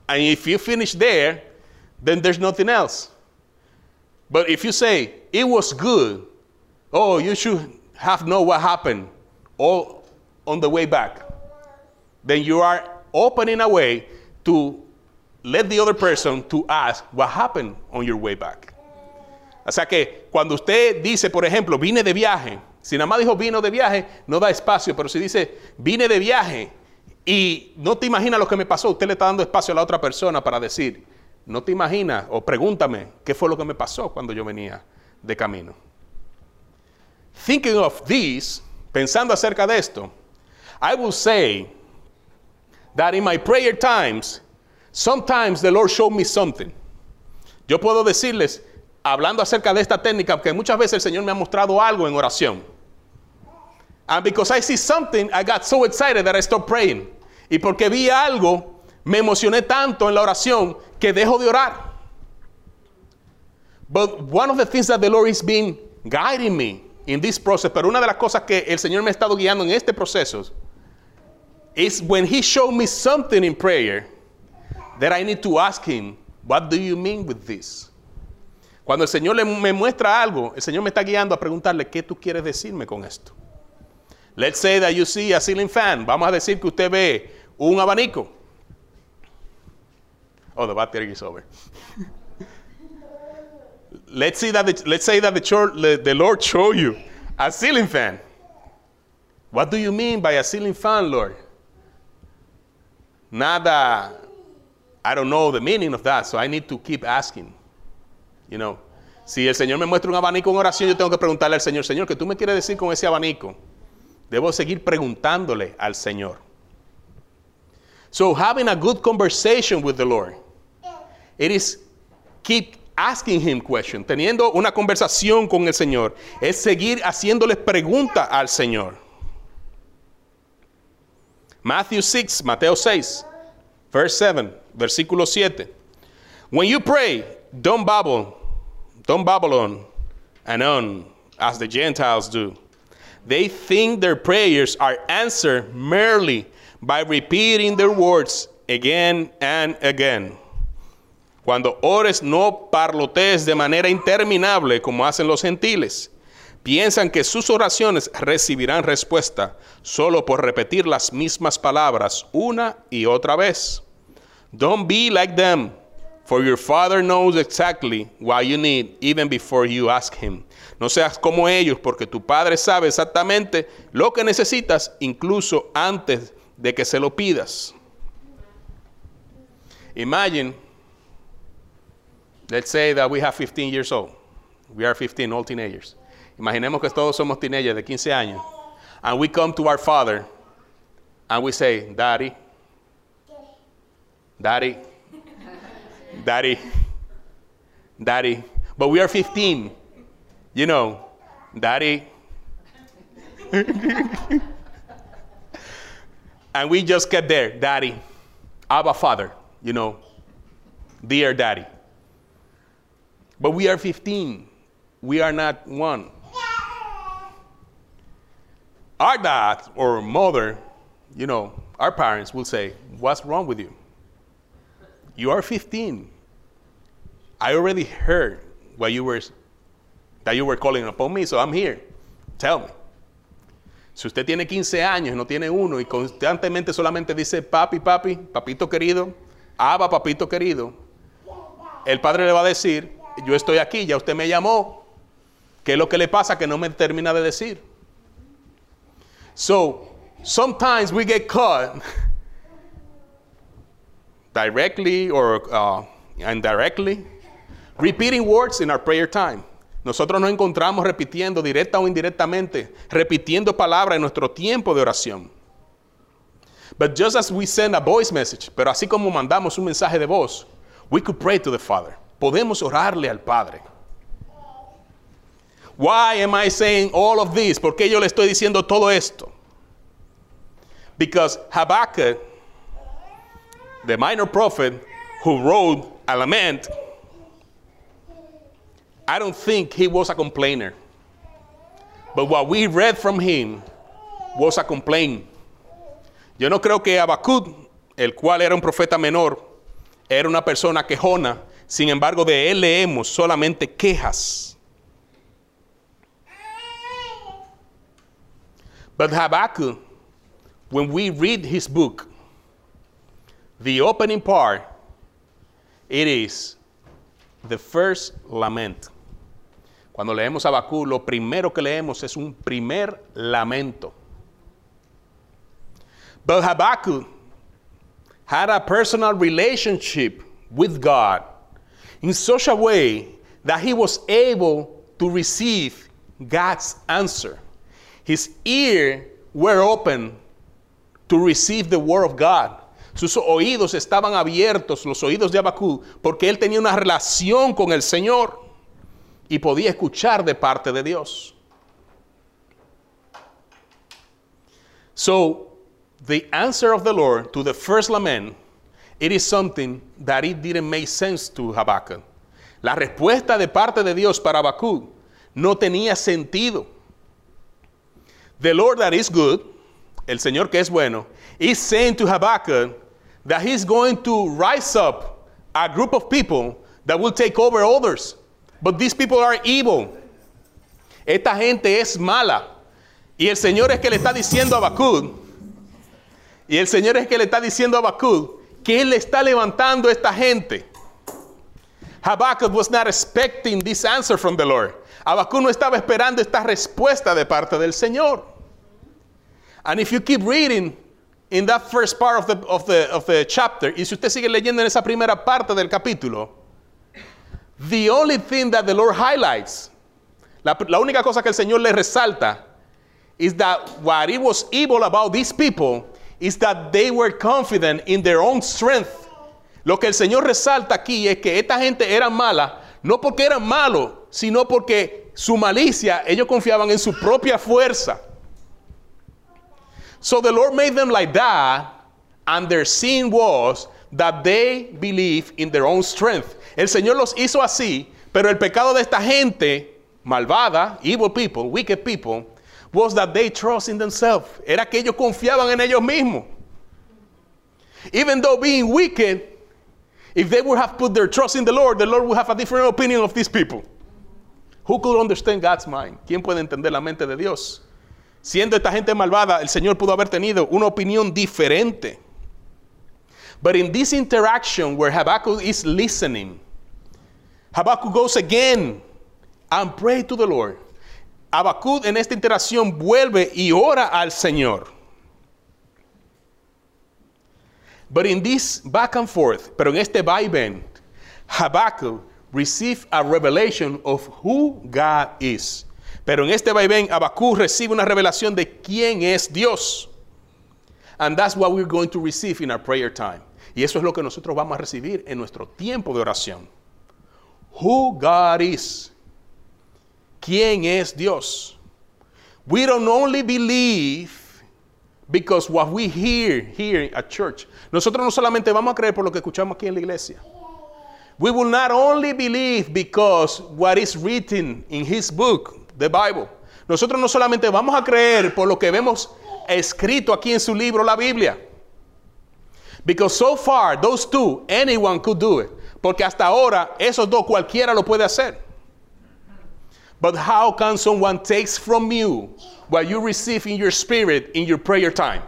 And if you finish there, then there's nothing else. But if you say, It was good, oh, you should have known what happened all on the way back. Then you are opening a way to let the other person to ask what happened on your way back. O sea que cuando usted dice, por ejemplo, vine de viaje, si nada más dijo vino de viaje, no da espacio, pero si dice vine de viaje y no te imaginas lo que me pasó, usted le está dando espacio a la otra persona para decir, no te imaginas o pregúntame qué fue lo que me pasó cuando yo venía de camino. Thinking of this, pensando acerca de esto, I will say that in my prayer times, sometimes the Lord showed me something. Yo puedo decirles, hablando acerca de esta técnica, que muchas veces el Señor me ha mostrado algo en oración. And because I see something, I got so excited that I stopped praying. Y porque vi algo, me emocioné tanto en la oración que dejo de orar. But one of the things that the Lord has been guiding me in this process, pero una de las cosas que el Señor me ha estado guiando en este proceso, is when He showed me something in prayer that I need to ask Him, what do you mean with this? Cuando el Señor le- me muestra algo, el Señor me está guiando a preguntarle, ¿qué tú quieres decirme con esto? Let's say that you see a ceiling fan. Vamos a decir que usted ve un abanico. Oh, the battery is over. let's, see that the, let's say that the, chor- the, Lord showed you a ceiling fan. What do you mean by a ceiling fan, Lord? Nada, I don't know the meaning of that, so I need to keep asking. You know, si el Señor me muestra un abanico en oración, yo tengo que preguntarle al Señor, Señor, ¿qué tú me quieres decir con ese abanico? Debo seguir preguntándole al Señor. So having a good conversation with the Lord, it is keep asking him questions. Teniendo una conversación con el Señor, es seguir haciéndole preguntas al Señor. Matthew 6, Mateo 6, verse 7, versículo 7. When you pray, don't babble, don't babble on and on as the Gentiles do. They think their prayers are answered merely by repeating their words again and again. Cuando ores, no parlotees de manera interminable como hacen los gentiles. Piensan que sus oraciones recibirán respuesta solo por repetir las mismas palabras una y otra vez. Don't be like them, for your Father knows exactly what you need even before you ask Him. No seas como ellos, porque tu Padre sabe exactamente lo que necesitas incluso antes de que se lo pidas. Imagine, let's say that we have 15 years old. We are 15, all teenagers. Imaginemos que todos somos teenagers de 15 años. And we come to our father and we say, Daddy, Daddy, Daddy, Daddy. But we are 15. You know, Daddy. and we just get there, Daddy, Abba Father, you know, dear Daddy. But we are 15. We are not one. Our dad or mother, you know, our parents will say, What's wrong with you? You are 15. I already heard what you were that you were calling upon me, so I'm here. Tell me. Si usted tiene 15 años no tiene uno y constantemente solamente dice papi, papi, papito querido, aba, papito querido, el padre le va a decir, yo estoy aquí, ya usted me llamó, ¿qué es lo que le pasa que no me termina de decir? So sometimes we get caught directly or uh, indirectly repeating words in our prayer time. Nosotros nos encontramos repitiendo directa o indirectamente, repitiendo palabras en nuestro tiempo de oración. But just as we send a voice message, pero así como mandamos un mensaje de voz, we could pray to the Father. Podemos orarle al Padre. Why am I saying all of this? ¿Por qué yo le estoy diciendo todo esto? Because Habakkuk, the minor prophet who wrote a lament, I don't think he was a complainer. But what we read from him was a complaint. Yo no creo que Habacuc, el cual era un profeta menor, era una persona quejona. Sin embargo, de él leemos solamente quejas. But Habakkuk, when we read his book, the opening part, it is the first lament. Cuando leemos Habacuc, lo primero que leemos es un primer lamento. But Habakkuk had a personal relationship with God in such a way that he was able to receive God's answer. His ears were open to receive the word of God. Sus oídos estaban abiertos, los oídos de Habacuc, porque él tenía una relación con el Señor y podía escuchar de parte de Dios. So, the answer of the Lord to the first lament, it is something that it didn't make sense to Habakkuk. La respuesta de parte de Dios para Habacuc no tenía sentido. The Lord that is good, el Señor que es bueno, is saying to Habakkuk that he's going to rise up a group of people that will take over others. But these people are evil. Esta gente es mala. Y el Señor es que le está diciendo a Habacuc, y el Señor es que le está diciendo a Habacuc que Él está levantando a esta gente. Habakkuk was not expecting this answer from the Lord. Habacuc no estaba esperando esta respuesta de parte del Señor. And if you keep reading in that first part of the, of the, of the chapter, y si usted sigue leyendo en esa primera parte del capítulo, the only thing that the Lord highlights, la, la única cosa que el Señor le resalta, is that what it was evil about these people is that they were confident in their own strength. Lo que el Señor resalta aquí es que esta gente era mala, no porque eran malos, sino porque su malicia, ellos confiaban en su propia fuerza. So the Lord made them like that, and their sin was that they believe in their own strength. El Señor los hizo así, pero el pecado de esta gente malvada, evil people, wicked people, was that they trust in themselves. Era que ellos confiaban en ellos mismos. Even though being wicked, if they would have put their trust in the Lord, the Lord would have a different opinion of these people. Who could understand God's mind? ¿Quién puede entender la mente de Dios? Siendo esta gente malvada, el Señor pudo haber tenido una opinión diferente. But in this interaction where Habakkuk is listening, Habakkuk goes again and pray to the Lord. Habakkuk en esta interacción vuelve y ora al Señor. But in this back and forth, pero en este va y ven, Habakkuk received a revelation of who God is. Pero en este va y ven, Habakkuk recibe una revelación de quién es Dios. And that's what we're going to receive in our prayer time. Y eso es lo que nosotros vamos a recibir en nuestro tiempo de oración. Who God is. ¿Quién es Dios? We don't only believe because what we hear here at church. Nosotros no solamente vamos a creer por lo que escuchamos aquí en la iglesia. We will not only believe because what is written in his book, the Bible. Nosotros no solamente vamos a creer por lo que vemos escrito aquí en su libro, la Biblia. Because so far, those two, anyone could do it. Porque hasta ahora, esos dos cualquiera lo puede hacer. But how can someone takes from you what you receive in your spirit in your prayer time?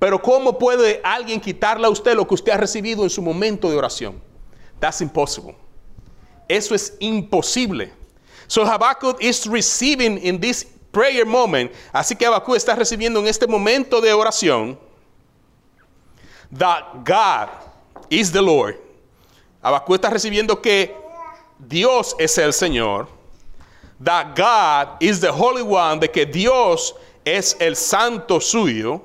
Pero ¿cómo puede alguien quitarle a usted lo que usted ha recibido en su momento de oración? That's impossible. Eso es imposible. So Habakkuk is receiving in this prayer moment. Así que Habacuc está recibiendo en este momento de oración that God is the Lord. Habacuc está recibiendo que Dios es el Señor. That God is the Holy One, de que Dios es el santo suyo.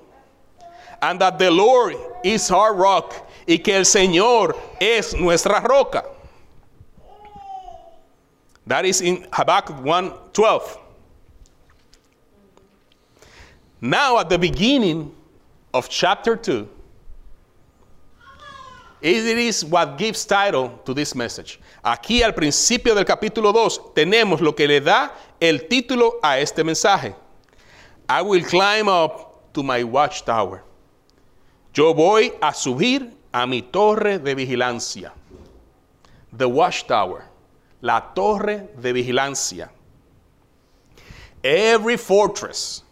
And that the Lord is our rock. Y que el Señor es nuestra roca. That is in Habakkuk 1:12. Now, at the beginning of chapter 2, it is what gives title to this message. Aquí al principio del capítulo 2 tenemos lo que le da el título a este mensaje. I will climb up to my watchtower. Yo voy a subir a mi torre de vigilancia. The watchtower, la torre de vigilancia. Every fortress,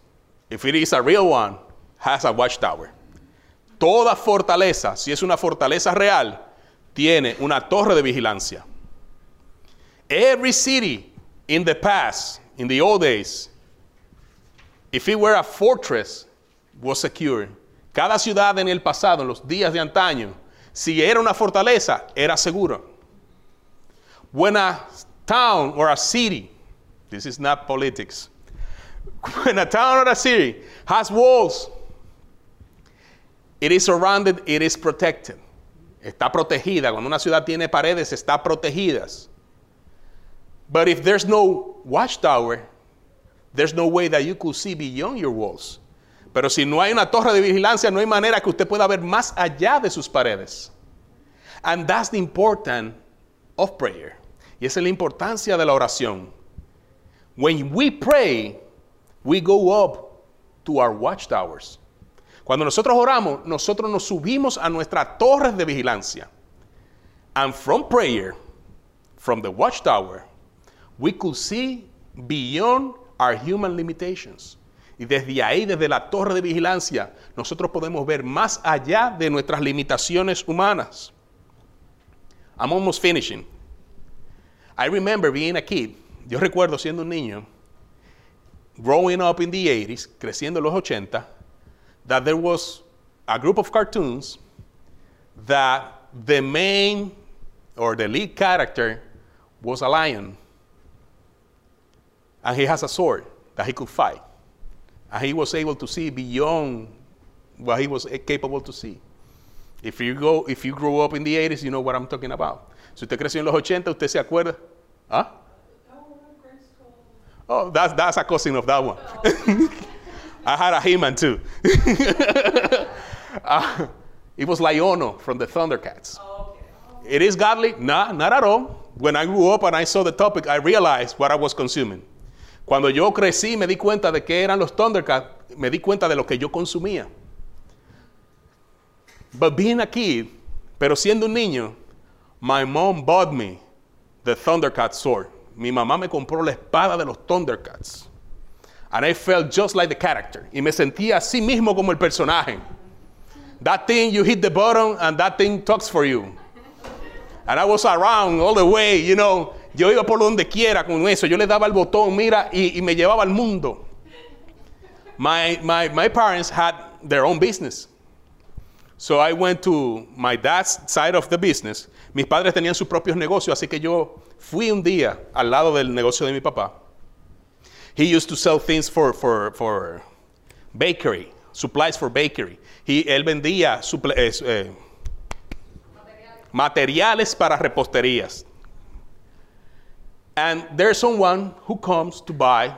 if it is a real one, has a watchtower. Toda fortaleza, si es una fortaleza real, tiene una torre de vigilancia. Every city in the past, in the old days, if it were a fortress, was secure. Cada ciudad en el pasado, en los días de antaño, si era una fortaleza, era seguro. When a town or a city, this is not politics, when a town or a city has walls, it is surrounded, it is protected. Está protegida. Cuando una ciudad tiene paredes, está protegidas. But if there's no watchtower, there's no way that you could see beyond your walls. Pero si no hay una torre de vigilancia, no hay manera que usted pueda ver más allá de sus paredes. And that's the importance of prayer. Y esa es la importancia de la oración. When we pray, we go up to our watchtowers. Cuando nosotros oramos, nosotros nos subimos a nuestras torres de vigilancia. And from prayer, from the watchtower, we could see beyond our human limitations. Y desde ahí, desde la torre de vigilancia, nosotros podemos ver más allá de nuestras limitaciones humanas. I'm almost finishing. I remember being a kid. Yo recuerdo siendo un niño, growing up in the 80s, creciendo en los 80, that there was a group of cartoons that the main or the lead character was a lion. And he has a sword that he could fight. And he was able to see beyond what he was capable to see. If you, go, if you grew up in the 80s, you know what I'm talking about. Si usted creció en los 80, usted se acuerda. ¿Ah? Oh, that's, that's a cousin of that one. I had a He-Man too. uh, it was Liono from the Thundercats. It is godly? Nah, not at all. When I grew up and I saw the topic, I realized what I was consuming. Cuando yo crecí, me di cuenta de que eran los Thundercats, me di cuenta de lo que yo consumía. But being a kid, pero siendo un niño, my mom bought me the Thundercat sword. Mi mamá me compró la espada de los Thundercats. And I felt just like the character. Y me sentía así mismo como el personaje. That thing, you hit the button and that thing talks for you. And I was around all the way, you know. Yo iba por donde quiera con eso. Yo le daba el botón, mira, y, me llevaba al mundo. My, my, my parents had their own business. So I went to my dad's side of the business. Mis padres tenían sus propios negocios, así que yo fui un día al lado del negocio de mi papá. He used to sell things for, for, for bakery, supplies for bakery. He, él vendía eh, materiales para reposterías. And there's someone who comes to buy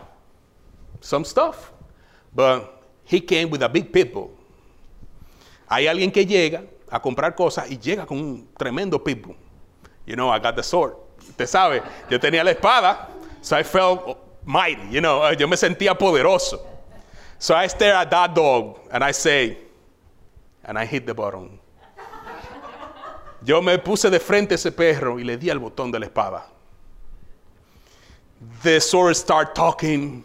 some stuff. But he came with a big pitbull. Hay alguien que llega a comprar cosas y llega con un tremendo pitbull. You know, I got the sword. Usted sabe, yo tenía la espada, so I felt mighty, you know, yo me sentía poderoso. So I stare at that dog and I say, and I hit the button. Yo me puse de frente a ese perro y le di al botón de la espada. The sword start talking,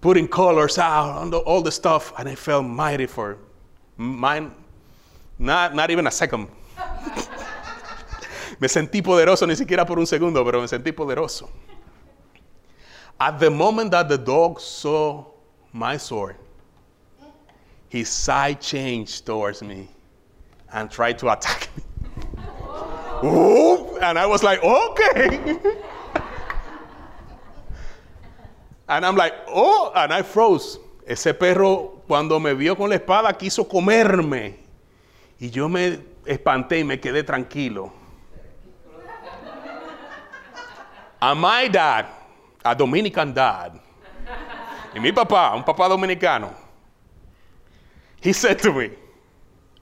putting colors out, all the stuff, and I felt mighty for mine, not, not even a second. me sentí poderoso, ni siquiera por un segundo, pero me sentí poderoso. At the moment that the dog saw my sword, his side changed towards me and tried to attack me. Ooh, and I was like, okay. and I'm like, oh, and I froze. Ese perro, cuando me vio con la espada, quiso comerme. Y yo me espanté y me quedé tranquilo. And my dad, a Dominican dad, y mi papá, un papá dominicano, he said to me,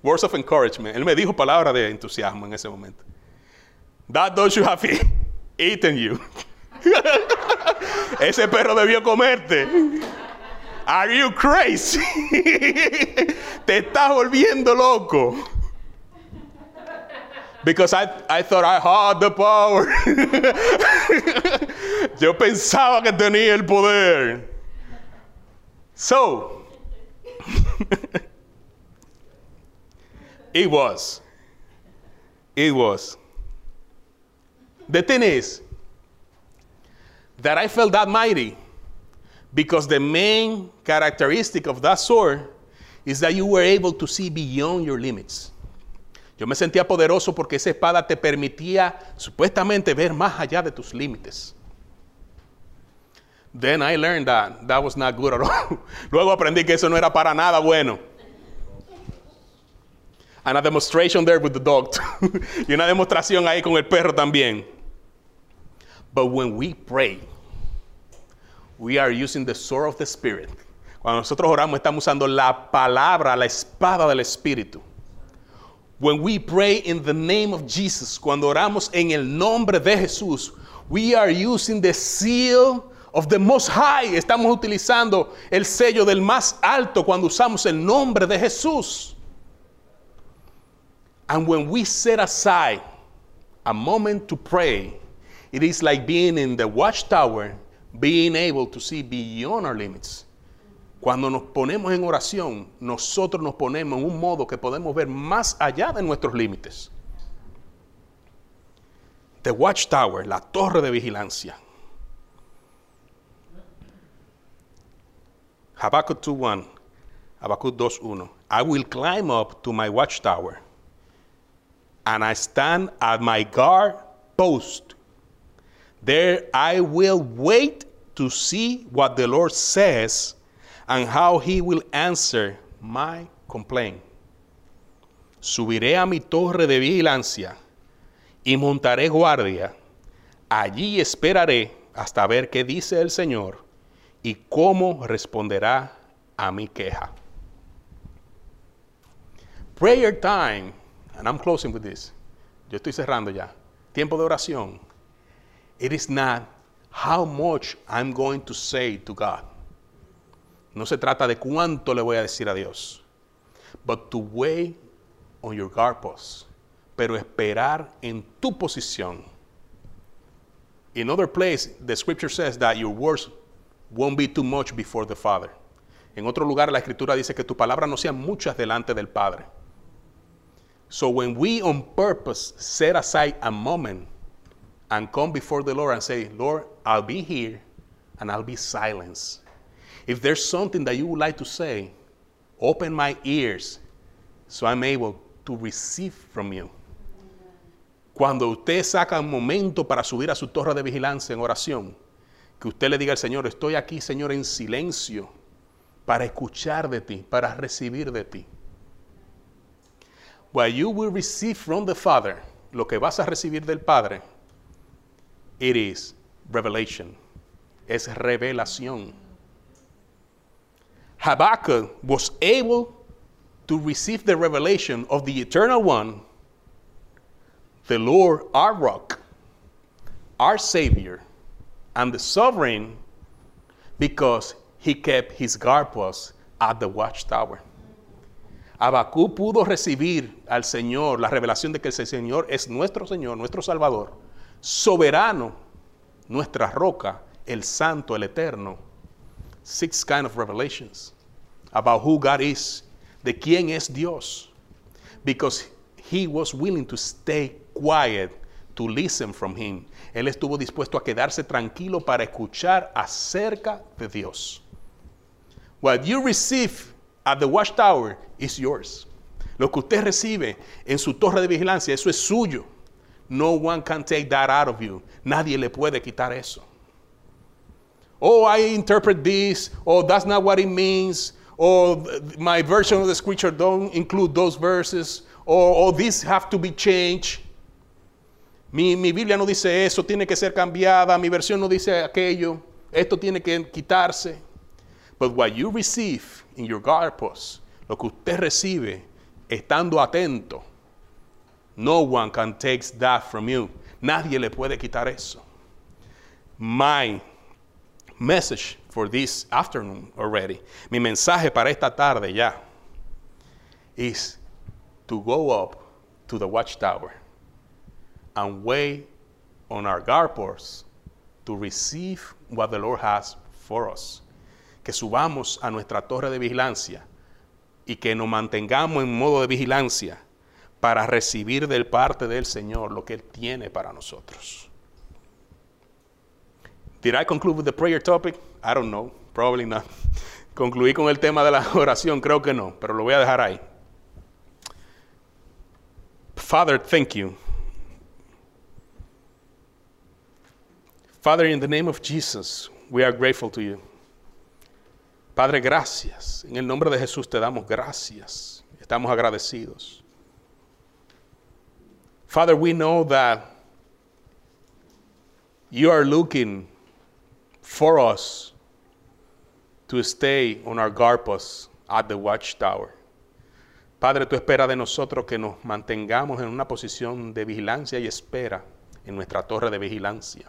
words of encouragement. Él me dijo palabras de entusiasmo en ese momento. That dog should have eaten you. Ese perro debió comerte. Are you crazy? Te estás volviendo loco. Because I, I thought I had the power. Yo pensaba que tenía el poder. So, it was. It was. The thing is that I felt that mighty because the main characteristic of that sword is that you were able to see beyond your limits. Yo me sentía poderoso porque esa espada te permitía supuestamente ver más allá de tus límites. Then I learned that that was not good at all. Luego aprendí que eso no era para nada bueno. And a demonstration there with the dog. y una demostración ahí con el perro también. But when we pray, we are using the sword of the Spirit. Cuando nosotros oramos, estamos usando la palabra, la espada del Espíritu. When we pray in the name of Jesus, cuando oramos en el nombre de Jesús, we are using the seal of the Most High. Estamos utilizando el sello del más alto cuando usamos el nombre de Jesús. And when we set aside a moment to pray, it is like being in the watchtower, being able to see beyond our limits. Cuando nos ponemos en oración, nosotros nos ponemos en un modo que podemos ver más allá de nuestros límites. The watchtower, la torre de vigilancia. Habakkuk 2.1, Habakkuk 2.1. I will climb up to my watchtower, and I stand at my guard post. There I will wait to see what the Lord says and how he will answer my complaint. Subiré a mi torre de vigilancia y montaré guardia. Allí esperaré hasta ver qué dice el Señor y cómo responderá a mi queja. Prayer time, and I'm closing with this. Yo estoy cerrando ya. Tiempo de oración. It is not how much I'm going to say to God. No se trata de cuánto le voy a decir a Dios, but to wait on your guard post, pero esperar en tu posición. In other place, the scripture says that your words won't be too much before the Father. En otro lugar, la escritura dice que tu palabra no sean muchas delante del Padre. So when we on purpose set aside a moment and come before the Lord and say, Lord, I'll be here and I'll be silenced. If there's something that you would like to say, open my ears so I'm able to receive from you. Cuando usted saca un momento para subir a su torre de vigilancia en oración, que usted le diga al Señor, estoy aquí, Señor, en silencio, para escuchar de ti, para recibir de ti. What you will receive from the Father, lo que vas a recibir del Padre, it is revelation. Es revelación. Habakkuk was able to receive the revelation of the eternal one, the Lord, our rock, our Savior, and the sovereign, because he kept his guard post at the watchtower. Habacuc pudo recibir al Señor la revelación de que el Señor es nuestro Señor, nuestro Salvador, soberano, nuestra roca, el santo, el eterno. Six kind of revelations about who God is, de quién es Dios, because he was willing to stay quiet to listen from him. Él estuvo dispuesto a quedarse tranquilo para escuchar acerca de Dios. What you receive at the watchtower is yours. Lo que usted recibe en su torre de vigilancia, eso es suyo. No one can take that out of you. Nadie le puede quitar eso. Oh, I interpret this. Oh, that's not what it means. Oh, my version of the scripture don't include those verses. Oh, oh this have to be changed. Mi, mi Biblia no dice eso, tiene que ser cambiada. Mi versión no dice aquello. Esto tiene que quitarse. But what you receive in your post, lo que usted recibe estando atento, no one can take that from you. Nadie le puede quitar eso. My message for this afternoon already, mi mensaje para esta tarde ya, is to go up to the watchtower and wait on our guard posts to receive what the Lord has for us. Que subamos a nuestra torre de vigilancia y que nos mantengamos en modo de vigilancia para recibir del parte del Señor lo que Él tiene para nosotros. Did I conclude with the prayer topic? I don't know, probably not. Concluí con el tema de la oración, creo que no, pero lo voy a dejar ahí. Father, thank you. Father, in the name of Jesus, we are grateful to you. Padre, gracias. En el nombre de Jesús te damos gracias. Estamos agradecidos. Father, we know that you are looking for us to stay on our guard post at the watchtower. Padre, tú esperas de nosotros que nos mantengamos en una posición de vigilancia y espera en nuestra torre de vigilancia.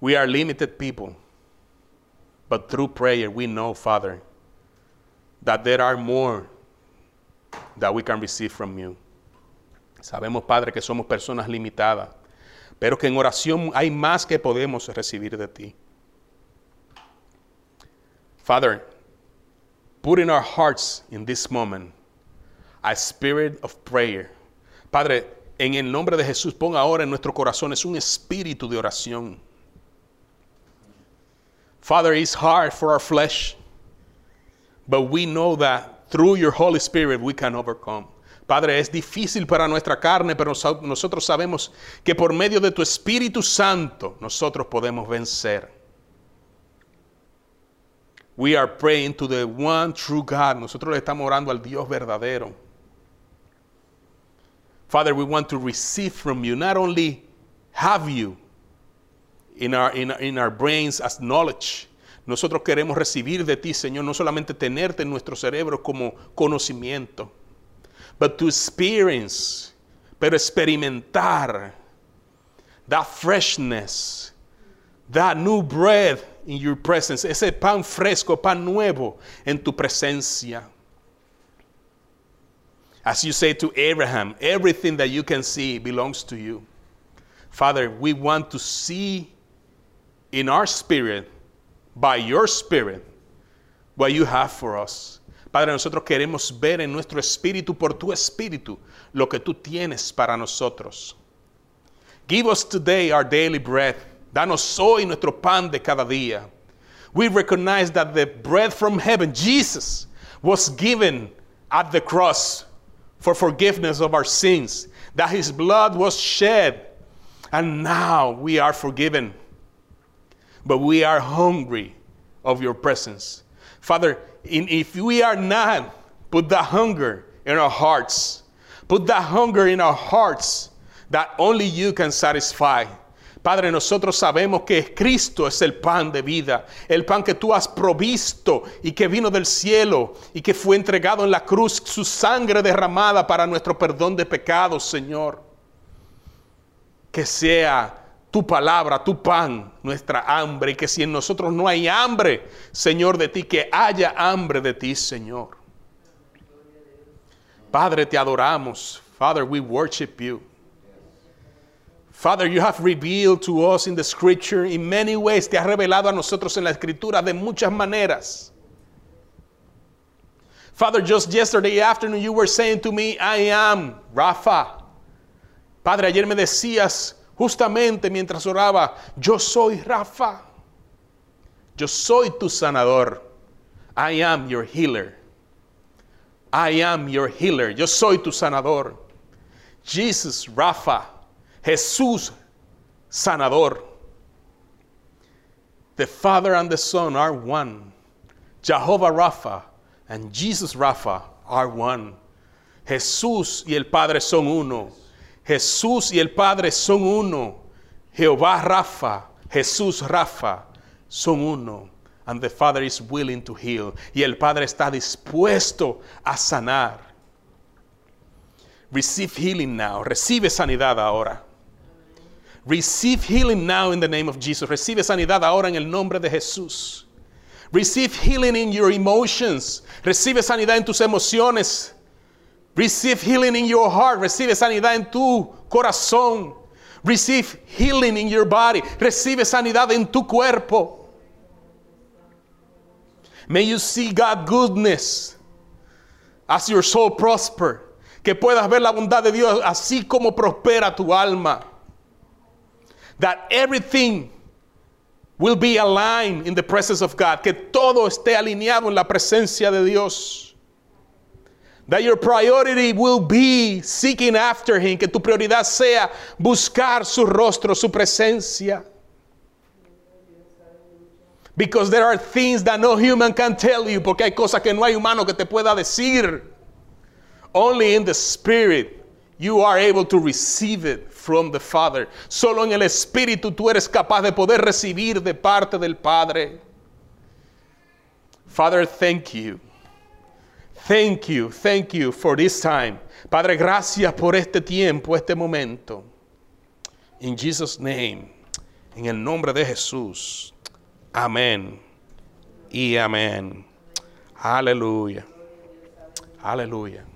We are limited people. But through prayer, we know, Father, that there are more that we can receive from you. Sabemos, Padre, que somos personas limitadas, pero que en oración hay más que podemos recibir de ti. Father, put in our hearts in this moment a spirit of prayer. Padre, en el nombre de Jesús, ponga ahora en nuestro corazones un espíritu de oración. Father, it's hard for our flesh, but we know that through your Holy Spirit we can overcome. Padre, es difícil para nuestra carne, pero nosotros sabemos que por medio de tu Espíritu Santo nosotros podemos vencer. We are praying to the one true God. Nosotros le estamos orando al Dios verdadero. Father, we want to receive from you, not only have you, in our, in, in our brains as knowledge. Nosotros queremos recibir de ti, Señor, no solamente tenerte en nuestro cerebro como conocimiento, but to experience, pero experimentar that freshness, that new bread in your presence, ese pan fresco, pan nuevo en tu presencia. As you say to Abraham, everything that you can see belongs to you. Father, we want to see in our spirit, by your spirit, what you have for us. Padre, nosotros queremos ver en nuestro espíritu, por tu espíritu, lo que tú tienes para nosotros. Give us today our daily bread. Danos hoy nuestro pan de cada día. We recognize that the bread from heaven, Jesus, was given at the cross for forgiveness of our sins, that his blood was shed, and now we are forgiven but we are hungry of your presence. Father, if we are not, put the hunger in our hearts. Put the hunger in our hearts that only you can satisfy. Padre, nosotros sabemos que Cristo es el pan de vida, el pan que tú has provisto y que vino del cielo y que fue entregado en la cruz, su sangre derramada para nuestro perdón de pecados, Señor. Que sea tu palabra, tu pan, nuestra hambre, y que si en nosotros no hay hambre, Señor, de ti, que haya hambre de ti, Señor. Padre, te adoramos. Father, we worship you. Father, you have revealed to us in the scripture in many ways. Te has revelado a nosotros en la escritura de muchas maneras. Father, just yesterday afternoon you were saying to me, I am Rafa. Padre, ayer me decías justamente mientras oraba, yo soy Rafa. Yo soy tu sanador. I am your healer. I am your healer. Yo soy tu sanador. Jesus, Rafa. Jesús, sanador. The Father and the Son are one. Jehovah Rapha and Jesus Rapha are one. Jesús y el Padre son uno. Jesús y el Padre son uno. Jehová Rafa, Jesús Rafa son uno. And the Father is willing to heal. Y el Padre está dispuesto a sanar. Receive healing now. Recibe sanidad ahora. Receive healing now in the name of Jesus. Recibe sanidad ahora en el nombre de Jesús. Receive healing in your emotions. Recibe sanidad en tus emociones. Receive healing in your heart. Recibe sanidad en tu corazón. Receive healing in your body. Recibe sanidad en tu cuerpo. May you see God goodness as your soul prosper. Que puedas ver la bondad de Dios así como prospera tu alma. That everything will be aligned in the presence of God. Que todo esté alineado en la presencia de Dios. That your priority will be seeking after Him. Que tu prioridad sea buscar su rostro, su presencia. Because there are things that no human can tell you. Porque hay cosas que no hay humano que te pueda decir. Only in the Spirit you are able to receive it from the Father. Solo en el Espíritu tú eres capaz de poder recibir de parte del Padre. Father, thank you. Thank you, thank you for this time. Padre, gracias por este tiempo, este momento. In Jesus' name, en el nombre de Jesús. Amén y amén. Aleluya. Aleluya.